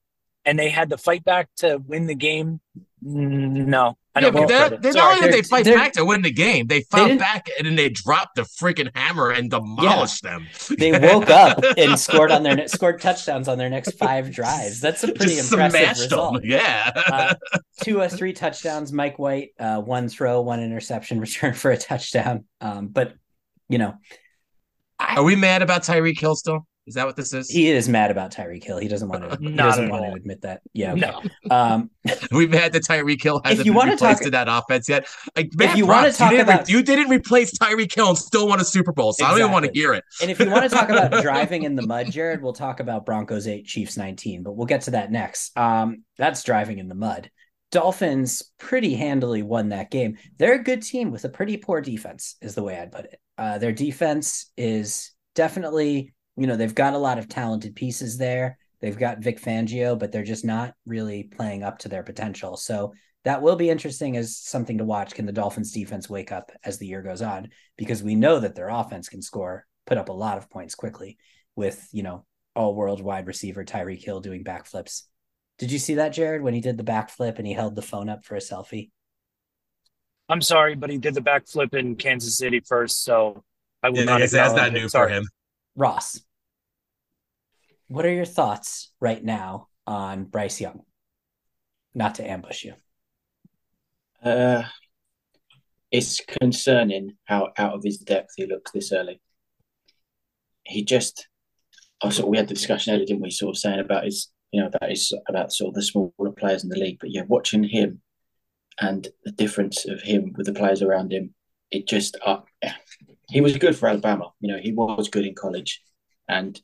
and they had to fight back to win the game. Mm, No, I Yeah, don't but give they're, they're not only did they fight back to win the game, they They fought didn't- back and then they dropped the freaking hammer and demolished them. they woke up and scored on their scored touchdowns on their next five drives. That's a pretty Just impressive smashed result. them. Yeah. Uh, two or three touchdowns. Mike White, uh, one throw, one interception, return for a touchdown. Um, but you know, Are we mad about Tyreek Hill still? Is that what this is? He is mad about Tyreek Hill. He doesn't want to. He doesn't want all. to admit that. Yeah. Okay. No. Um, We've had the Tyreek Hill hasn't you been wanna replaced talk- in that offense yet. Like, If you wanna talk you didn't, re- about- you didn't replace Tyreek Hill and still won a Super Bowl, so I don't even want to Exactly. hear it. and if you want to talk about driving in the mud, Jared, we'll talk about Broncos eight, Chiefs nineteen, but we'll get to that next. Um, that's driving in the mud. Dolphins pretty handily won that game. They're a good team with a pretty poor defense, is the way I'd put it. Uh, their defense is definitely, you know, they've got a lot of talented pieces there. They've got Vic Fangio, but they're just not really playing up to their potential. So that will be interesting as something to watch. Can the Dolphins defense wake up as the year goes on? Because we know that their offense can score, put up a lot of points quickly with, you know, all world wide receiver Tyreek Hill doing backflips. Did you see that, Jared, when he did the backflip and he held the phone up for a selfie? I'm sorry, but he did the backflip in Kansas City first, so I will Yeah, not. that's, that's not acknowledge it. new for him. Ross, what are your thoughts right now on Bryce Young? Not to ambush you. Uh, it's concerning how out of his depth he looks this early. He just, I sort of, we had the discussion earlier, didn't we? Sort of saying about his, you know, about his, about sort of the smaller players in the league. But yeah, watching him and the difference of him with the players around him, it just, uh, he was good for Alabama. You know, he was good in college, and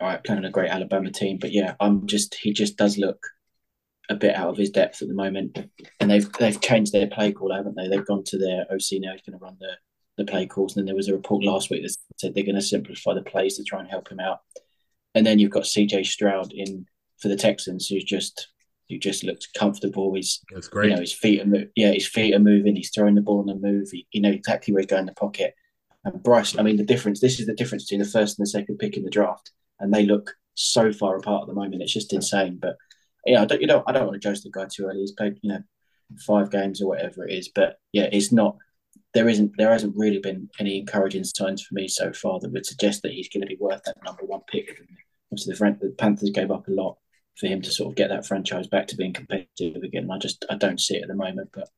all right, playing on a great Alabama team. But yeah, I'm just, he just does look a bit out of his depth at the moment and they've they've changed their play call, haven't they? They've gone to their OC now. He's going to run the the play calls. And then there was a report last week that said they're going to simplify the plays to try and help him out. And then you've got CJ Stroud in for the Texans, who's just who just looks comfortable. He's That's you know his feet are mo- yeah his feet are moving. He's throwing the ball on the move. He, you know exactly where he's going in the pocket. And Bryce, I mean the difference. This is the difference between the first and the second pick in the draft, and they look so far apart at the moment. It's just insane. But yeah, I don't you know I don't want to judge the guy too early. He's played you know five games or whatever it is, but yeah, it's not. There isn't. There hasn't really been any encouraging signs for me so far that would suggest that he's going to be worth that number one pick. Obviously, the, the Panthers gave up a lot for him to sort of get that franchise back to being competitive again. I just I don't see it at the moment, but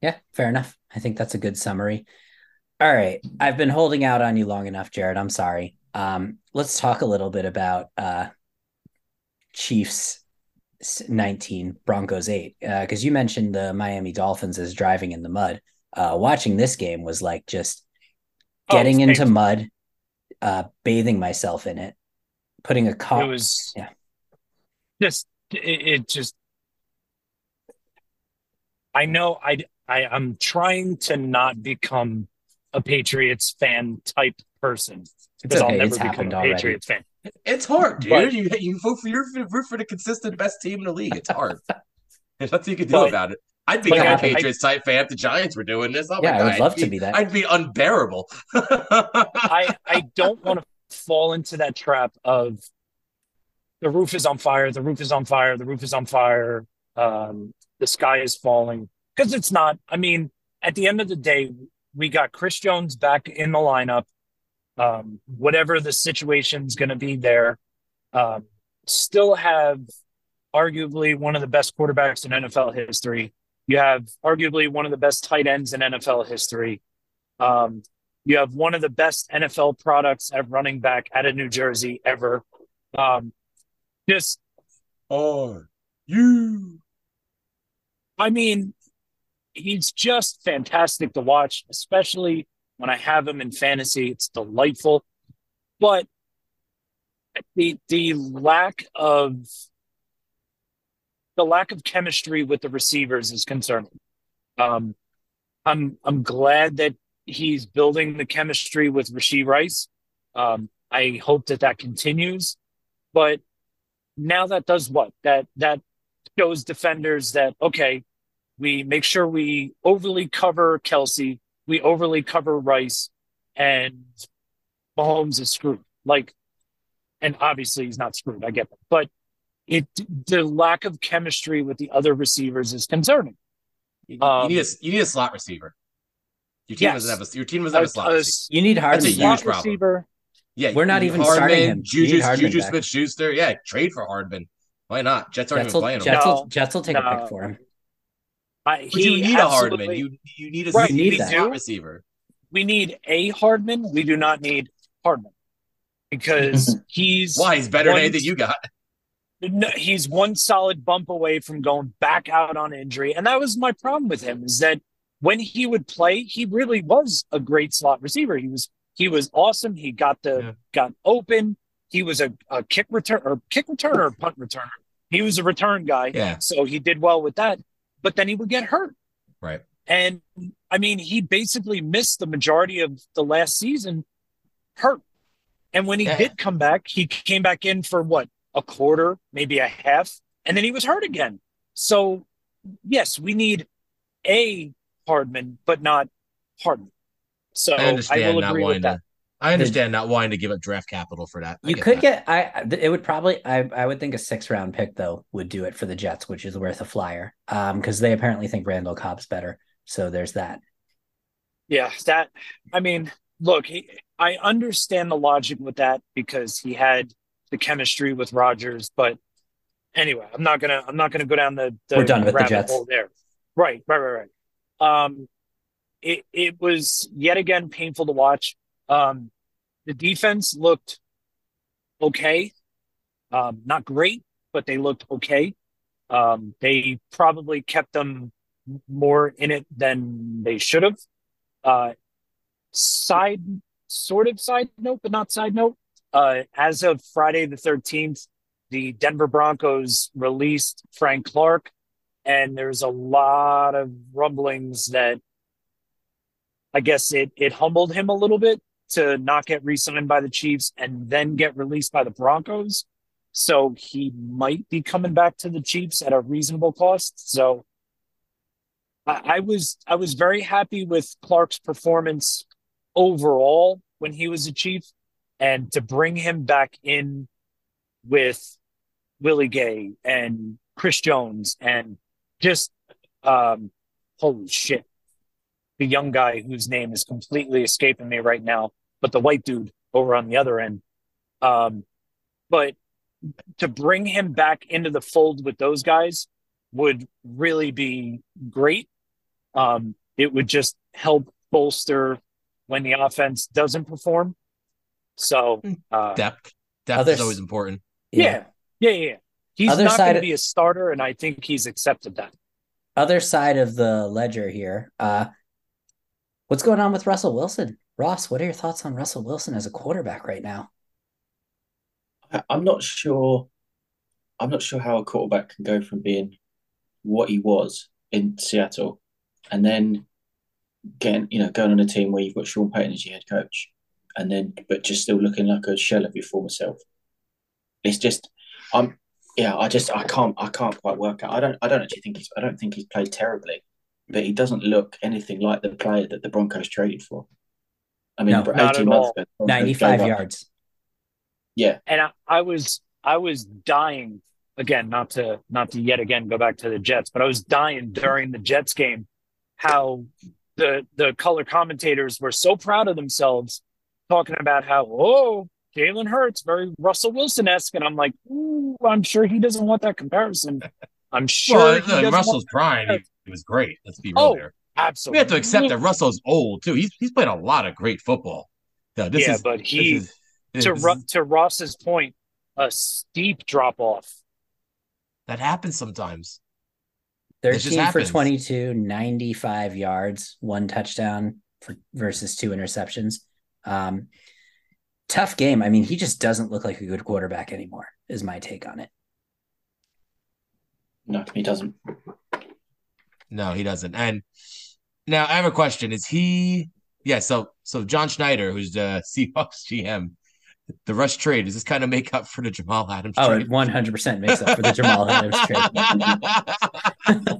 Yeah, fair enough. I think that's a good summary. All right. I've been holding out on you long enough, Jared. I'm sorry. Um, let's talk a little bit about uh, Chiefs 19, Broncos 8. Because you mentioned the Miami Dolphins as driving in the mud. Uh, watching this game was like just Oh, getting it's into mud, uh, bathing myself in it, putting a car. It was yeah. just it, it just I know I I I'm trying to not become a Patriots fan type person It's because I'll never It's become happened a already. Fan. It's hard, dude. But- you you vote for your root for the consistent best team in the league. It's hard. There's nothing you can do But- about it. I'd be but a I- Patriots type fan if the Giants were doing this. Oh Yeah, my I God, would I'd love to be- be that. I'd be unbearable. I I don't want to fall into that trap of the roof is on fire, the roof is on fire, the roof is on fire, um, the sky is falling because it's not. I mean, at the end of the day, we got Chris Jones back in the lineup. Um, whatever the situation's going to be there, um, still have arguably one of the best quarterbacks in NFL history. You have arguably one of the best tight ends in NFL history. Um, you have one of the best NFL products at running back out of New Jersey ever. Um, just, Are you? I mean, he's just fantastic to watch, especially when I have him in fantasy. It's delightful. But the the lack of the lack of chemistry with the receivers is concerning. Um, I'm I'm glad that he's building the chemistry with Rashee Rice. Um, I hope that that continues. But now that does what? That that shows defenders that okay, we make sure we overly cover Kelce, we overly cover Rice, and Mahomes is screwed. Like, and obviously he's not screwed. I get that, but it the lack of chemistry with the other receivers is concerning. You, Um, you need a you need a slot receiver. Your team Yes. doesn't have a your team doesn't have a slot A- a receiver. You need Hardman. That's a huge problem. receiver. Yeah, We're not you- even starting him. Juju, Hardman Juju back. Smith Schuster. Yeah, trade for Hardman. Why not? Jets aren't Jets even will, playing him. Jets, will, Jets will take a pick for him. I, But you need a Hardman. You you need a Right, you you need slot that. receiver. we need a Hardman. We do not need Hardman. because he's Why he's better than one- anything you got? no, he's one solid bump away from going back out on injury. And that was my problem with him is that when he would play, he really was a great slot receiver. He was he was awesome. He got the Yeah. got open. He was a, a kick return or kick returner punt returner. He was a return guy. Yeah. So he did well with that. But then he would get hurt. Right. And I mean, he basically missed the majority of the last season hurt. And when he Yeah. did come back, he came back in for what, a quarter, maybe a half, and then he was hurt again. So, yes, we need a Hardman, but not Hardman. So I I, understand will not agree wanting with that. to. I understand not wanting to give up draft capital for that. I You get could that. get I it would probably I I would think a six round pick though would do it for the Jets, which is worth a flyer. Um, because they apparently think Randall Cobb's better. So there's that. Yeah, that I mean, look, he, I understand the logic with that because he had the chemistry with Rodgers, but anyway, I'm not gonna I'm not gonna go down the, the We're done with the Jets. hole there. Right, right, right, right. Um, it it was yet again painful to watch. Um, the defense looked okay, um, not great, but they looked okay. Um, they probably kept them more in it than they should have. Uh, side, sort of side note, but not side note. Uh, as of Friday the 13th, the Denver Broncos released Frank Clark, and there's a lot of rumblings that I guess it it humbled him a little bit to not get re-signed by the Chiefs and then get released by the Broncos. So he might be coming back to the Chiefs at a reasonable cost. So I, I was I was very happy with Clark's performance overall when he was a Chief, and to bring him back in with Willie Gay and Chris Jones and just um, holy shit, the young guy whose name is completely escaping me right now, but the white dude over on the other end. Um, but to bring him back into the fold with those guys would really be great. Um, it would just help bolster when the offense doesn't perform. So, uh, depth. Depth Others- is always important. yeah, yeah, yeah. yeah. He's Other not going to be a starter, and I think he's accepted that. Other side of the ledger here. Uh what's going on with Russell Wilson? Ross, what are your thoughts on Russell Wilson as a quarterback right now? I'm not sure. I'm not sure how a quarterback can go from being what he was in Seattle, and then getting you know going on a team where you've got Sean Payton as your head coach, and then but just still looking like a shell of your former self. It's just, I'm yeah. I just I can't I can't quite work out. I don't I don't actually think he's I don't think he's played terribly, but he doesn't look anything like the player that the Broncos traded for. I mean, No, for not at months all. ago, 95 gave up- yards. Yeah, and I, I was I was dying again not to not to yet again go back to the Jets, but I was dying during the Jets game how the the color commentators were so proud of themselves talking about how oh Jalen Hurts very Russell Wilson esque, and I'm like, Ooh, I'm sure he doesn't want that comparison. I'm sure Well, he in Russell's want- prime, he, he was great. Let's be real Oh, here. Absolutely. We have to accept that Russell's old too. He's he's played a lot of great football. No, this yeah, is, but this he is- to this Ru- to Ross's point, a steep drop off. that happens sometimes. It 13 for happens. 22, 95 yards, one touchdown for versus two interceptions. Um, tough game. I mean, he just doesn't look like a good quarterback anymore, is my take on it. no, he doesn't. No, he doesn't. And now I have a question: Is he? Yeah. So so John Schneider, who's the Seahawks GM, the rush trade does this kind of make up for the Jamal Adams Oh, trade? it 100% makes up for the Jamal Adams trade.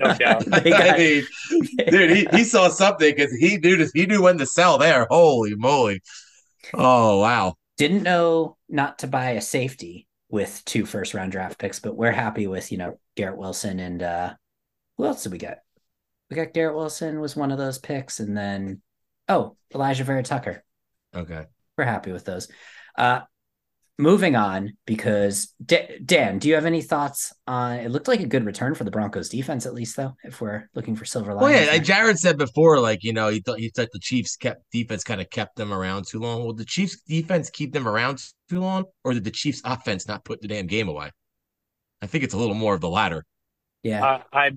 No doubt. Got- I mean, dude, he, he saw something because he knew he knew when to sell there. Holy moly! Oh wow. Didn't know not to buy a safety with two first round draft picks, but we're happy with, you know, Garrett Wilson and uh who else did we get? We got Garrett Wilson was one of those picks, and then oh, Alijah Vera-Tucker. Okay. We're happy with those. Uh moving on because D- Dan, do you have any thoughts on? It looked like a good return for the Broncos defense, at least though. If we're looking for silver Well, linings, yeah, there. Jared said before, like you know, he thought he thought the Chiefs kept defense kind of kept them around too long. Will the Chiefs defense keep them around too long, or did the Chiefs offense not put the damn game away? I think it's a little more of the latter. yeah, Uh, I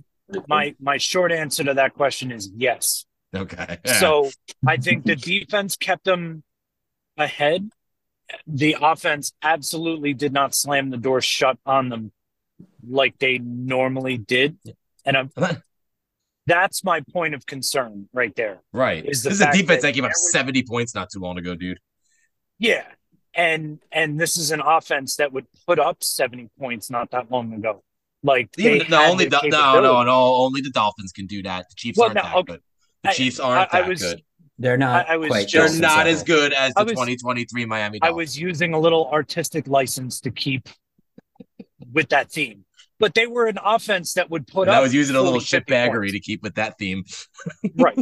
my my short answer to that question is yes. Okay, So I think the defense kept them ahead. The offense absolutely did not slam the door shut on them like they normally did. And I'm, that's my point of concern right there. right. is This is a defense that that gave up there was- seventy points not too long ago, dude. Yeah. And and this is an offense that would put up 70 points not that long ago. Like they Even, no, only the the, no, no, no, only the Dolphins can do that. The Chiefs Well, aren't no, that okay. good. The I- Chiefs aren't I- I that was- good. they're not I- I was quite. just- They're not level. as good as the was- 2023 Miami I was using a little artistic license to keep with that theme. But they were an offense that would put and up I was using a little 40, 50 shitbaggery to keep with that theme. right.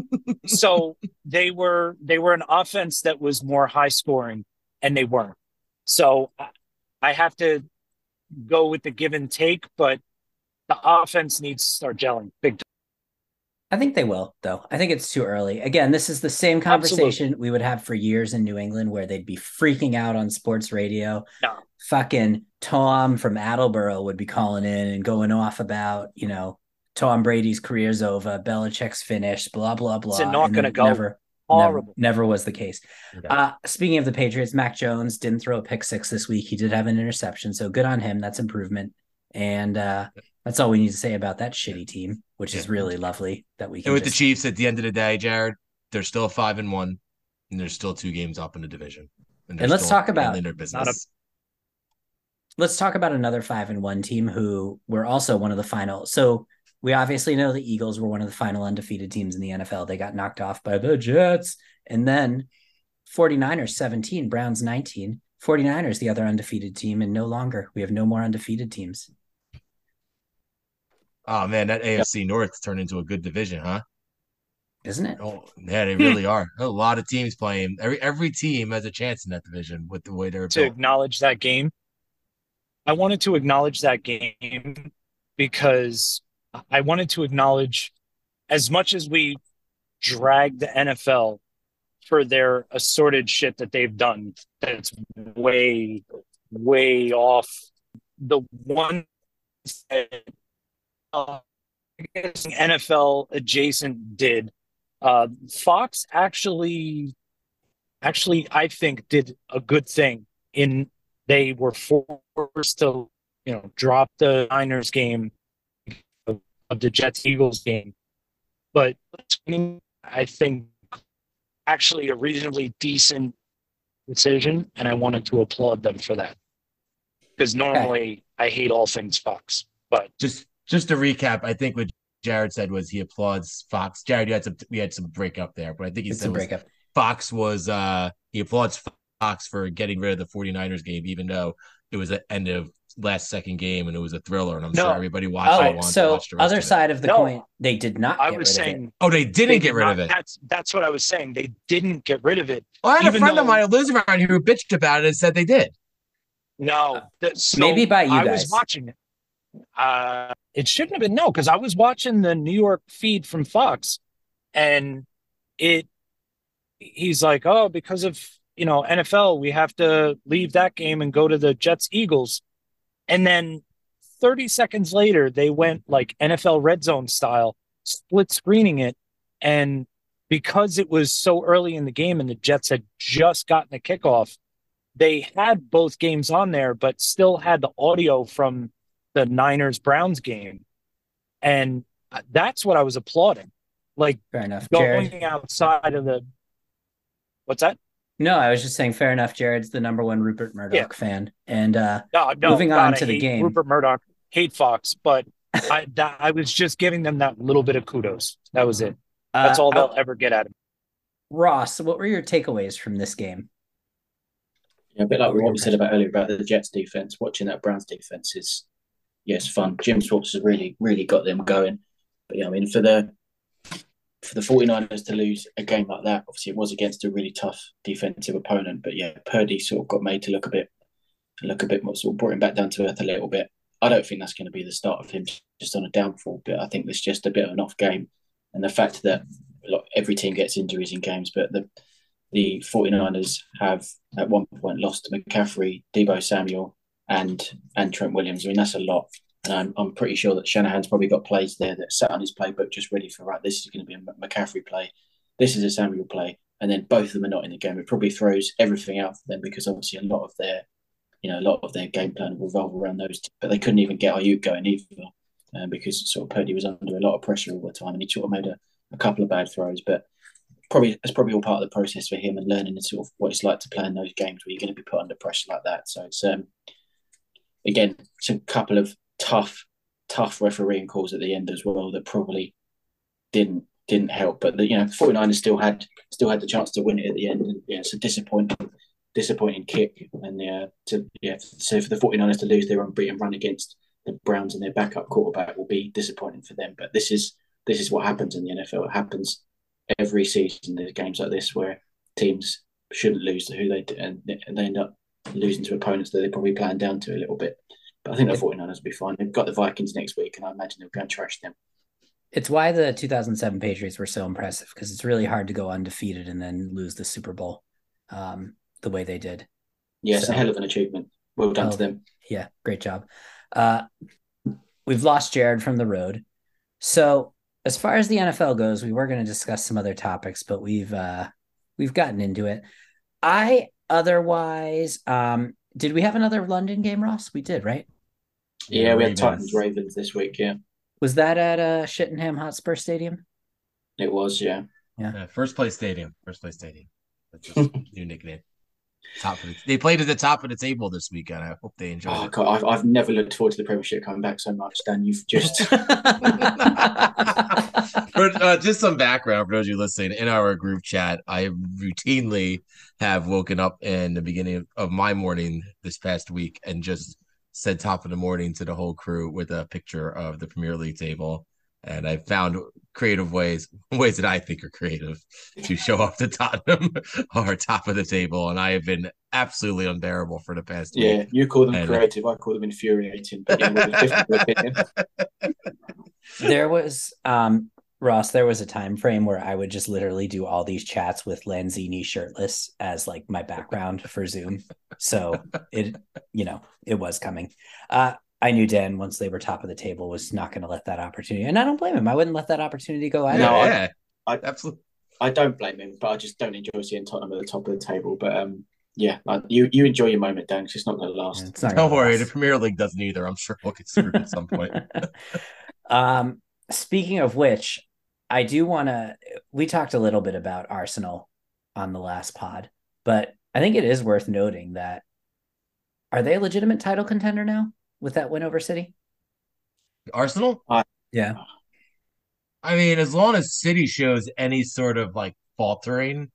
So they were they were an offense that was more high scoring and they weren't. So I- I have to go with the give and take, but the offense needs to start gelling big time. I think they will, though. I think it's too early. Again, this is the same conversation we would have for years in New England where they'd be freaking out on sports radio. No. Fucking Tom from Attleboro would be calling in and going off about, you know, Tom Brady's career's over, Belichick's finished, blah, blah, blah. It's not gonna go. Never, never, Horrible. never was the case. Uh, speaking of the Patriots, Mac Jones didn't throw a pick six this week. He did have an interception, so good on him. That's improvement. And uh, that's all we need to say about that shitty team, which is really lovely that we can And with the Chiefs, at the end of the day, Jared, they're still five and one, and there's still two games up in the division. they're And let's talk about- their business. let's talk about another five and one team who were also one of the final. So we obviously know the Eagles were one of the final undefeated teams in the NFL. They got knocked off by the Jets. And then 49ers 17, Browns 19. 49ers, the other undefeated team, and no longer. We have no more undefeated teams. Oh man, that AFC North turned into a good division, huh? Isn't it? Oh, yeah, they really are. A lot of teams playing. Every every team has a chance in that division with the way they're to built. acknowledge that game. I wanted to acknowledge that game because I wanted to acknowledge as much as we drag the NFL for their assorted shit that they've done that's way, way off the one that, I guess NFL adjacent did. Uh, Fox actually, actually, I think did a good thing in they were forced to, you know, drop the Niners game of, of the Jets Eagles game, but I think actually a reasonably decent decision, and I wanted to applaud them for that because normally I hate all things Fox, but Just just to recap, I think what Jared said was he applauds Fox. Jared, you had some we had some breakup there, but I think he It's said a was breakup. Fox was uh he applauds Fox for getting rid of the 49ers game, even though it was the end of last second game and it was a thriller, and I'm No. sure everybody watching Oh, wanted to so watch the rest other of it. side of the No. coin, they did not. I get was rid of it. saying Oh, they didn't they get did rid not- of it. That's that's what I was saying. They didn't get rid of it. Oh, I had a even friend of mine who lives who bitched about it and said they did. No, that- so Uh, maybe by you I guys. was watching it. Uh, it shouldn't have been no, because I was watching the New York feed from Fox, and it. He's like, oh, because of you know NFL, we have to leave that game and go to the Jets Eagles, and then thirty seconds later they went like NFL Red Zone style, split screening it, and because it was so early in the game and the Jets had just gotten the kickoff, they had both games on there, but still had the audio from the Niners Browns game. And that's what I was applauding. Like Fair enough, going Jared. outside of the what's that? No, I was just saying, fair enough. Jared's the number one Rupert Murdoch fan, and uh, No, no, Moving God, on I to the game. Rupert Murdoch, hate Fox, but I that, I was just giving them that little bit of kudos. That was it. That's uh, all they'll ever get out of me. Ross, what were your takeaways from this game? Yeah, a bit like what we said about earlier about the Jets defense. Watching that Browns defense is, yes, fun. Jim Schwartz has really, really got them going. But yeah, I mean, for the for the 49ers to lose a game like that, obviously it was against a really tough defensive opponent. But yeah, Purdy sort of got made to look a bit look a bit more sort of brought him back down to earth a little bit. I don't think that's going to be the start of him just on a downfall, but I think there's just a bit of an off game. And the fact that look, every team gets injuries in games, but the the 49ers have at one point lost to McCaffrey, Deebo Samuel, and and Trent Williams. I mean, that's a lot. And I'm, pretty sure that Shanahan's probably got plays there that sat on his playbook just ready for right. This is going to be a McCaffrey play. This is a Samuel play, and then both of them are not in the game. It probably throws everything out for them because obviously a lot of their, you know, a lot of their game plan will revolve around those. Two. But they couldn't even get Aiyuk going either, um, because sort of Purdy was under a lot of pressure all the time, and he sort of made a, a couple of bad throws. But probably it's probably all part of the process for him and learning and sort of what it's like to play in those games where you're going to be put under pressure like that. So it's um again, it's a couple of tough, tough refereeing calls at the end as well that probably didn't didn't help. But the, you know, 49ers still had still had the chance to win it at the end, and yeah, it's a disappointing disappointing kick. And yeah, to yeah, so for the 49ers to lose their unbeaten run against the Browns and their backup quarterback will be disappointing for them. But this is this is what happens in the NFL. It happens every season. There's games like this where teams shouldn't lose to who they and they end up losing to opponents that they probably planned down to a little bit. But I think the 49ers will be fine. They've got the Vikings next week, and I imagine they'll go and trash them. It's why the 2007 Patriots were so impressive because it's really hard to go undefeated and then lose the Super Bowl um, the way they did. Yeah, it's a hell of an achievement. Well done to them. Yeah, great job. Uh, we've lost Jared from the road. So as far as the NFL goes, we were going to discuss some other topics, but we've uh, we've gotten into it. I otherwise, um, did we have another London game, Ross? We did, right? Yeah, we had Titans Ravens this week. Yeah, was that at uh, Shittenham Hotspur Stadium? It was, yeah. Yeah, yeah first place stadium. First place stadium. That's just new nickname. Top of the, they played at the top of the table this weekend. I hope they enjoy. Oh it. God, I've, I've never looked forward to the Premiership coming back so much. Dan, you've just. for, uh, just some background for those of you listening, in our group chat, I routinely have woken up in the beginning of my morning this past week and just said top of the morning to the whole crew with a picture of the Premier League table and I found creative ways, ways that I think are creative, to show off the Tottenham or top of the table, and I have been absolutely unbearable for the past. Yeah, week. you call them and, creative, I call them infuriating. Yeah, there was um Ross, there was a time frame where I would just literally do all these chats with Lanzini shirtless as like my background for Zoom. So it, you know, it was coming. Uh, I knew Dan once they were top of the table was not going to let that opportunity, and I don't blame him. I wouldn't let that opportunity go either. No, yeah, I, I absolutely. I don't blame him, but I just don't enjoy seeing Tottenham at the top of the table. But um, yeah, you you enjoy your moment, Dan. Cause it's not going to last. Yeah, don't worry, last. the Premier League doesn't either. I'm sure we'll get screwed at some point. um, speaking of which, I do want to. We talked a little bit about Arsenal on the last pod, but I think it is worth noting that are they a legitimate title contender now? With that win over City? Arsenal? Uh, yeah. I mean, as long as City shows any sort of like faltering,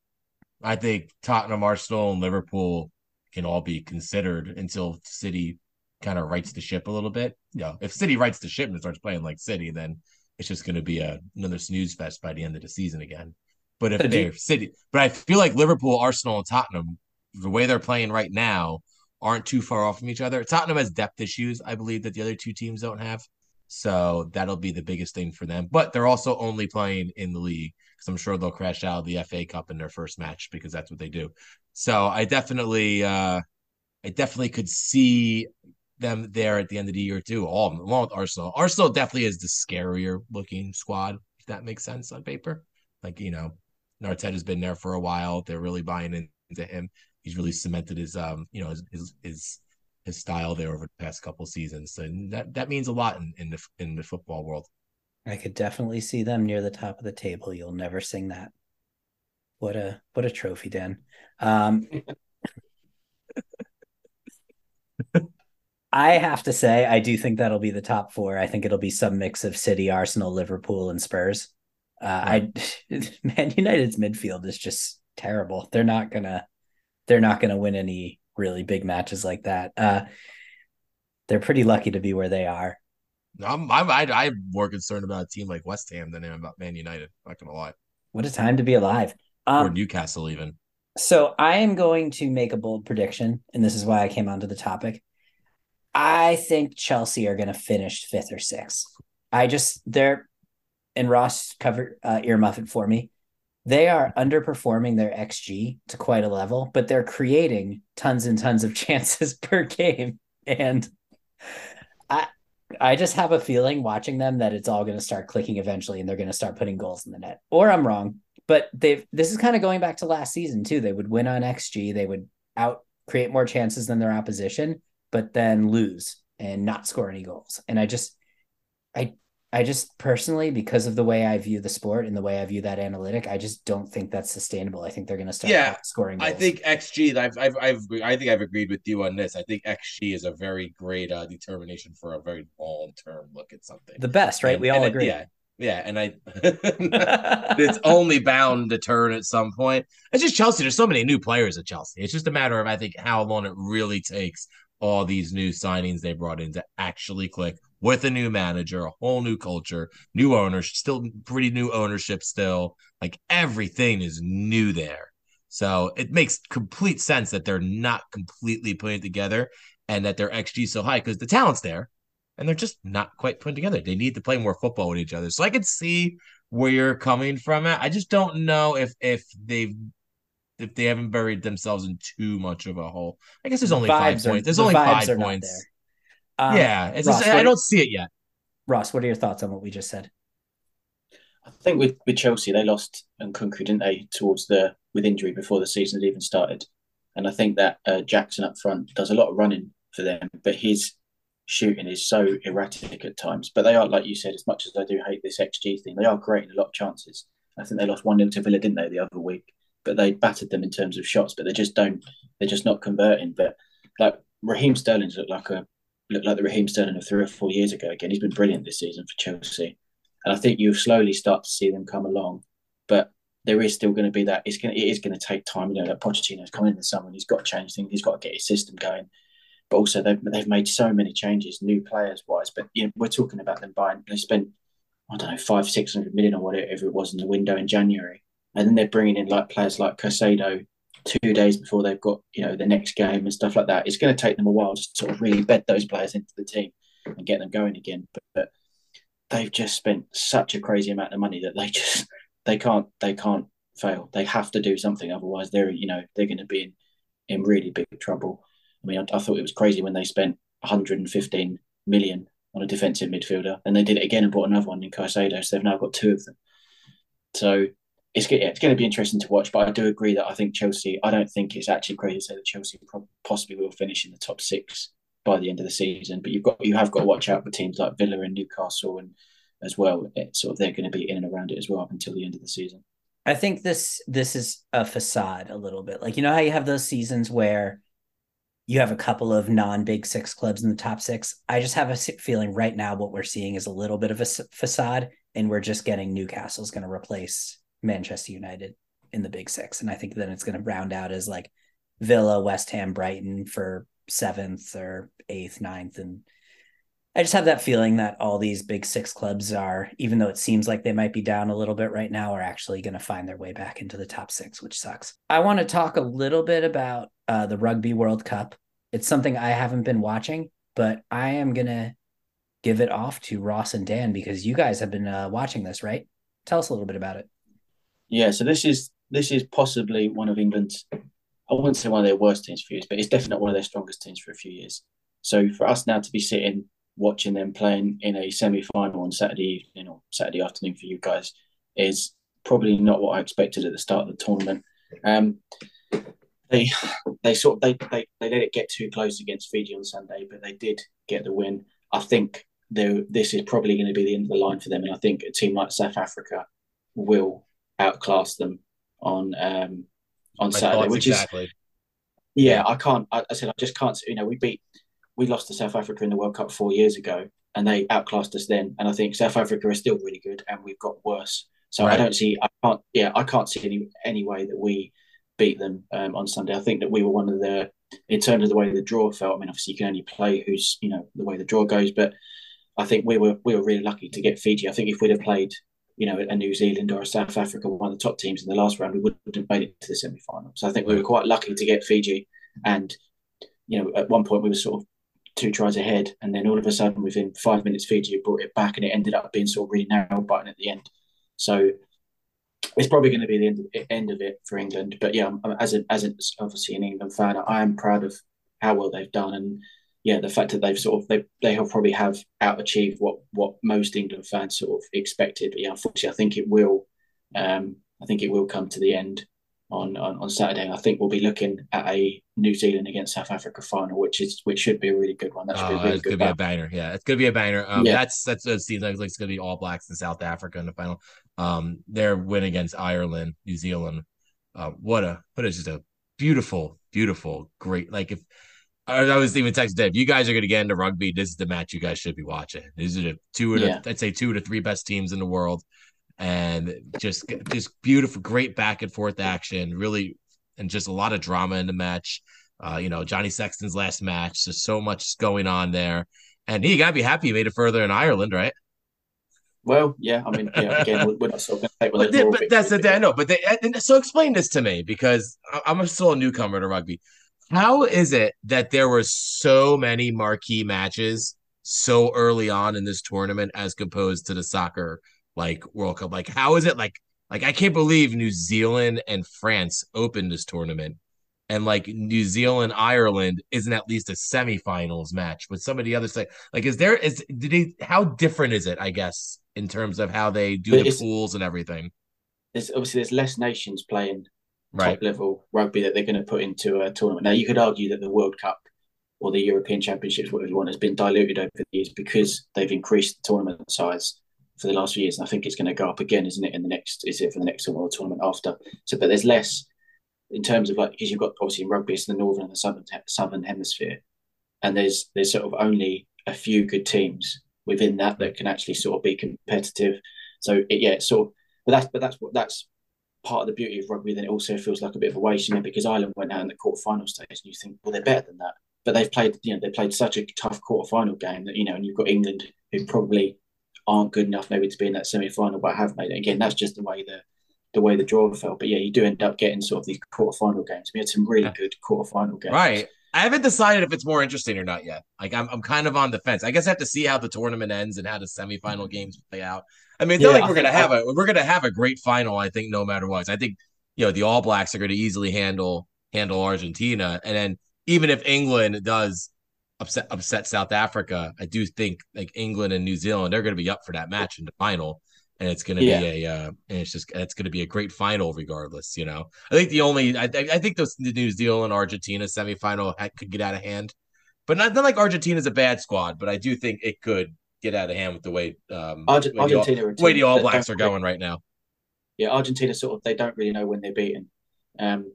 I think Tottenham, Arsenal, and Liverpool can all be considered until City kind of rights the ship a little bit. You know, if City rights the ship and starts playing like City, then it's just going to be a, another snooze fest by the end of the season again. But if they're City, but I feel like Liverpool, Arsenal, and Tottenham, the way they're playing right now, aren't too far off from each other. Tottenham has depth issues, I believe, that the other two teams don't have. So that'll be the biggest thing for them. But they're also only playing in the league because I'm sure they'll crash out of the FA Cup in their first match because that's what they do. So I definitely, uh, I definitely could see them there at the end of the year too. All along with Arsenal. Arsenal definitely is the scarier looking squad, if that makes sense on paper. Like you know, Arteta's been there for a while. They're really buying into him he's really cemented his um you know his his his, his style there over the past couple seasons, So that that means a lot in, in the in the football world. I could definitely see them near the top of the table. You'll never sing that. What a what a trophy, Dan. Um, I have to say, I do think that'll be the top four. I think it'll be some mix of City, Arsenal, Liverpool, and Spurs. Uh, I Man United's midfield is just terrible. They're not gonna they're not going to win any really big matches like that. Uh, they're pretty lucky to be where they are. I'm, I'm I, am more concerned about a team like West Ham than I am about Man United. Not gonna lie. What a time to be alive. Um, or Newcastle even. So I am going to make a bold prediction, and this is why I came onto the topic. I think Chelsea are going to finish fifth or sixth. I just they're and Ross covered uh, earmuff it for me. They are underperforming their xG to quite a level, but they're creating tons and tons of chances per game, and I I just have a feeling watching them that it's all going to start clicking eventually, and they're going to start putting goals in the net. Or I'm wrong, but they've this is kind of going back to last season too. They would win on xG, they would out create more chances than their opposition, but then lose and not score any goals. And I just I I just personally, because of the way I view the sport and the way I view that analytic, I just don't think that's sustainable. I think they're going to start Yeah, scoring. I think XG. I've, I've, I've, I think I've agreed with you on this. I think XG is a very great uh, determination for a very long term look at something. the best, right? And- we all it- agree. yeah, yeah, and I, it's only bound to turn at some point. It's just Chelsea. There's so many new players at Chelsea. It's just a matter of I think how long it really takes all these new signings they brought in to actually click with a new manager, a whole new culture, new owners, still pretty new ownership. Still, like everything is new there. So it makes complete sense that they're not completely putting it together and that their XG is so high because the talent's there and they're just not quite put together. They need to play more football with each other. So I can see where you're coming from at. I just don't know if if they've if they haven't buried themselves in too much of a hole. I guess there's only five are- points. There's the only five points. there. Um, yeah, it's Ross, just, what I do- don't see it yet. Ross, what are your thoughts on what we just said? I think with, with Chelsea, they lost Nkunku, didn't they, towards the with injury before the season had even started. And I think that uh, Jackson up front does a lot of running for them, but his shooting is so erratic at times. But they are, like you said, as much as I do hate this XG thing, they are creating a lot of chances. I think they lost 1 0 to Villa, didn't they, the other week? But they battered them in terms of shots, but they just don't, they're just not converting. But like Raheem Sterling's looked like a, looked like the Raheem Sterling of three or four years ago again. He's been brilliant this season for Chelsea. And I think you slowly start to see them come along. But there is still going to be that it's going to, it is going to take time. You know, that Pochettino's coming in the summer and he's got to change things. He's got to get his system going. But also they've they've made so many changes, new players wise. But you know, we're talking about them buying. They spent I don't know five six hundred million or whatever it was in the window in January, and then they're bringing in like players like Caicedo two days before they've got you know the next game and stuff like that. It's going to take them a while to sort of really bed those players into the team and get them going again. But, but they've just spent such a crazy amount of money that they just they can't they can't fail. They have to do something, otherwise they're you know they're going to be in in really big trouble. I mean, I, I thought it was crazy when they spent 115 million on a defensive midfielder, and they did it again and bought another one in Caicedo. So they've now got two of them. So it's it's going to be interesting to watch. But I do agree that I think Chelsea. I don't think it's actually crazy to say that Chelsea possibly will finish in the top six by the end of the season. But you've got you have got to watch out for teams like Villa and Newcastle and as well. It, sort of they're going to be in and around it as well up until the end of the season. I think this this is a facade a little bit. Like you know how you have those seasons where you have a couple of non-big six clubs in the top six. I just have a feeling right now what we're seeing is a little bit of a facade, and we're just getting Newcastle's going to replace Manchester United in the big six, and I think then it's going to round out as like Villa, West Ham, Brighton for seventh or eighth, ninth, and I just have that feeling that all these big six clubs are, even though it seems like they might be down a little bit right now, are actually going to find their way back into the top six, which sucks. I want to talk a little bit about uh, the Rugby World Cup. It's something I haven't been watching, but I am going to give it off to Ross and Dan because you guys have been uh, watching this, right? Tell us a little bit about it. Yeah, so this is this is possibly one of England's. I wouldn't say one of their worst teams for years, but it's definitely one of their strongest teams for a few years. So for us now to be sitting watching them playing in a semi-final on Saturday evening or Saturday afternoon for you guys is probably not what I expected at the start of the tournament. Um, they they sort of they, they they let it get too close against Fiji on Sunday, but they did get the win. I think this is probably going to be the end of the line for them, and I think a team like South Africa will outclass them on um, on My Saturday, which exactly. is yeah. I can't. I, I said I just can't. You know, we beat we lost to South Africa in the World Cup four years ago, and they outclassed us then. And I think South Africa is still really good, and we've got worse. So Right. I don't see. I can't. Yeah, I can't see any any way that we beat them um, on Sunday. I think that we were one of the in terms of the way the draw felt. I mean, obviously you can only play who's you know the way the draw goes, but I think we were we were really lucky to get Fiji. I think if we'd have played you know, a New Zealand or a South Africa, one of the top teams in the last round, we wouldn't have made it to the semi final. So I think we were quite lucky to get Fiji. And, you know, at one point we were sort of two tries ahead. And then all of a sudden, within five minutes, Fiji brought it back and it ended up being sort of really narrow button at the end. So it's probably going to be the end of, end of it for England. But yeah, um, as a, as a, obviously an England fan, I am proud of how well they've done. And yeah, the fact that they've sort of they they have probably have out achieved what what most England fans sort of expected. But yeah, unfortunately, I think it will. Um, I think it will come to the end on, on on Saturday. I think we'll be looking at a New Zealand against South Africa final, which is which should be a really good one. That should oh, be a really it's good. be a banger. Yeah, it's gonna be a banger. Um, yeah. that's that's it seems like it's gonna be All Blacks in South Africa in the final. Um, their win against Ireland, New Zealand. Uh, what a what is just a beautiful, beautiful, great. Like if I was even texting Dave, you guys are going to get into rugby. This is the match you guys should be watching. These are the two of the, yeah. I'd say two to three best teams in the world, and just just beautiful, great back and forth action. Really, and just a lot of drama in the match. Uh, you know, Johnny Sexton's last match. There's so much going on there, and he got to be happy he made it further in Ireland, right? Well, yeah, I mean, yeah, again, we're not of but, but that's the thing. No, but they, so explain this to me because I'm still a newcomer to rugby. How is it that there were so many marquee matches so early on in this tournament as opposed to the soccer like World Cup? Like, how is it like? Like, I can't believe New Zealand and France opened this tournament, and like New Zealand Ireland isn't at least a semifinals match. But some of the other side, like, is there is did he? How different is it? I guess in terms of how they do but the pools and everything. There's obviously there's less nations playing right. top level rugby that they're going to put into a tournament. Now, you could argue that the World Cup or the European Championships, whatever you want, has been diluted over the years because they've increased the tournament size for the last few years. And I think it's going to go up again, isn't it? In the next, is it for the next tournament or tournament after? So, but there's less in terms of like because you've got obviously in rugby, it's the northern and the southern southern hemisphere, and there's there's sort of only a few good teams within that that can actually sort of be competitive. So it, yeah, of, but that's but that's what that's part of the beauty of rugby, then it also feels like a bit of a waste, you know, because Ireland went out in the quarterfinal stage and you think, well, they're better than that. But they've played, you know, they played such a tough quarterfinal game that, you know, and you've got England who probably aren't good enough maybe to be in that semi final, but have made it. Again, that's just the way the the way the draw fell. But yeah, you do end up getting sort of these quarterfinal games. We had some really good quarterfinal games. Right. I haven't decided if it's more interesting or not yet. Like I'm, I'm kind of on the fence. I guess I have to see how the tournament ends and how the semifinal mm. games play out. I mean, it's yeah, not like we're gonna have a we're gonna have a great final. I think no matter what. I think you know the All Blacks are going to easily handle handle Argentina, and then even if England does upset upset South Africa, I do think like England and New Zealand they're going to be up for that match in the final, and it's going to yeah. be a uh, and it's just it's going to be a great final regardless. You know, I think the only I I think those the New Zealand Argentina semifinal could get out of hand, but not, not like Argentina's a bad squad, but I do think it could get out of hand with the way um Arge- way Argentina the, way the All Blacks are going right now. Yeah, Argentina sort of they don't really know when they're beaten, um,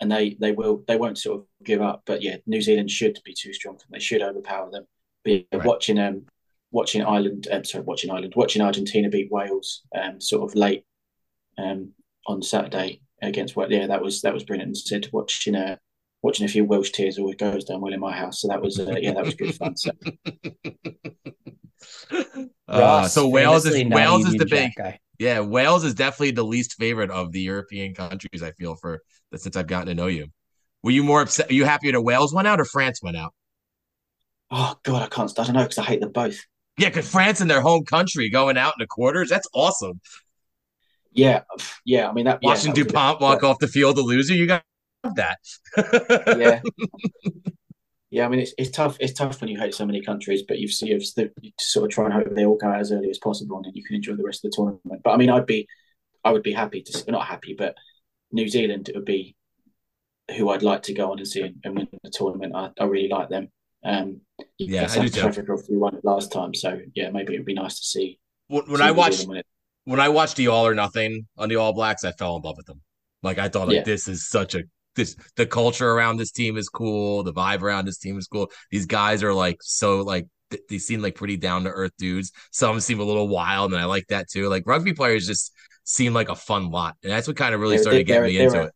and they they will they won't sort of give up. But yeah, New Zealand should be too strong. They should overpower them. But yeah, right. watching um watching Ireland, um, sorry, watching Ireland, watching Argentina beat Wales, um, sort of late, um, on Saturday against what? Yeah, that was that was brilliant. And said watching uh watching a few Welsh tears always goes down well in my house. So that was uh, yeah, that was good fun. So. Uh, so Wales is Wales is the big guy. yeah Wales is definitely the least favorite of the European countries. I feel for since I've gotten to know you. Were you more upset? Are you happier that Wales went out or France went out? Oh God, I can't. I don't know because I hate them both. Yeah, because France in their home country going out in the quarters, that's awesome. Yeah, yeah. I mean that. Watching yeah, Dupont walk off the field a loser, you got that. yeah. Yeah, I mean it's, it's tough. It's tough when you hate so many countries, but you've, you've you sort of try and hope they all go out as early as possible, and then you can enjoy the rest of the tournament. But I mean, I'd be, I would be happy to not happy, but New Zealand would be who I'd like to go on and see and win the tournament. I, I really like them. Um, yeah, South Africa obviously won it last time, so yeah, maybe it would be nice to see. When, when see I watched when I watched the All or Nothing on the All Blacks, I fell in love with them. Like I thought, like yeah. this is such a this the culture around this team is cool. The vibe around this team is cool. These guys are like so like they seem like pretty down to earth dudes. Some seem a little wild, and I like that too. Like rugby players just seem like a fun lot, and that's what kind of really they're, started getting me into it.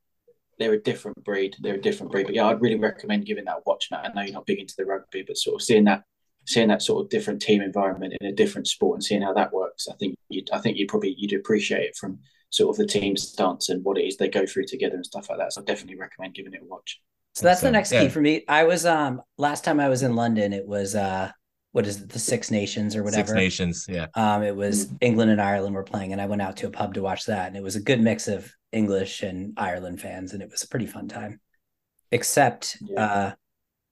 They're a different breed. They're a different breed. But yeah, I'd really recommend giving that a watch. Matt. I know you're not big into the rugby, but sort of seeing that seeing that sort of different team environment in a different sport and seeing how that works. I think you I think you probably you'd appreciate it from sort of the team stance and what it is they go through together and stuff like that. So I definitely recommend giving it a watch. So that's So, the next yeah. key for me. I was um last time I was in London, it was uh what is it, the Six Nations or whatever. Six Nations. Yeah. Um, it was England and Ireland were playing, and I went out to a pub to watch that, and it was a good mix of English and Ireland fans, and it was a pretty fun time. Except, Yeah. uh,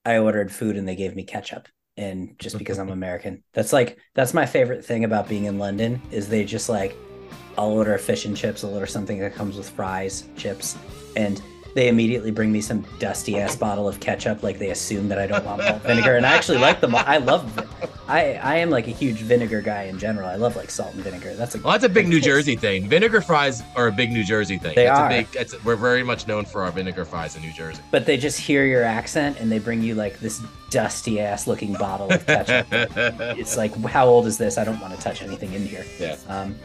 I ordered food and they gave me ketchup, and just because I'm American, that's like that's my favorite thing about being in London is they just like, I'll order fish and chips, I'll order something that comes with fries, chips, and they immediately bring me some dusty ass bottle of ketchup, like they assume that I don't want malt vinegar, and I actually like them. I love I I am like a huge vinegar guy in general. I love like salt and vinegar. That's a Well, that's a big New taste. Jersey thing. Vinegar fries are a big New Jersey thing. They that's are. A big, we're very much known for our vinegar fries in New Jersey. But they just hear your accent and they bring you like this dusty ass looking bottle of ketchup. it's like, how old is this? I don't want to touch anything in here. Yeah. Um,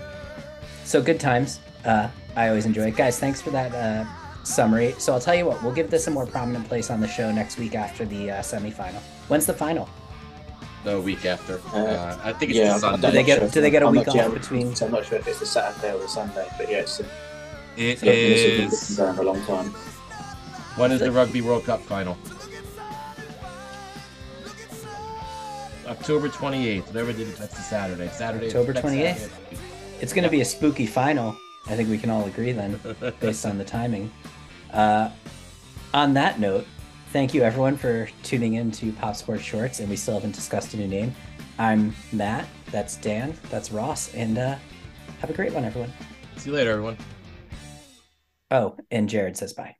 so good times. Uh, I always enjoy it, guys. Thanks for that uh, summary. So I'll tell you what, we'll give this a more prominent place on the show next week after the uh, semifinal. When's the final? the week after. Uh, Uh, I think it's yeah, Sunday. Do they get- sure do they get a I'm week not- yeah, off between- So I'm not sure if it's the Saturday or the Sunday, but yeah, it's, It it's, it's is. been going for a long time. When is the Rugby World Cup final? October 28th. Whatever did it is, that's the Saturday. Saturday. October next 28th? Saturday. It's going to be a spooky final. I think we can all agree then, based on the timing. Uh, on that note, thank you everyone for tuning in to Pop Sports Shorts, and we still haven't discussed a new name. I'm Matt. That's Dan. That's Ross. And uh, have a great one, everyone. See you later, everyone. Oh, and Jared says bye.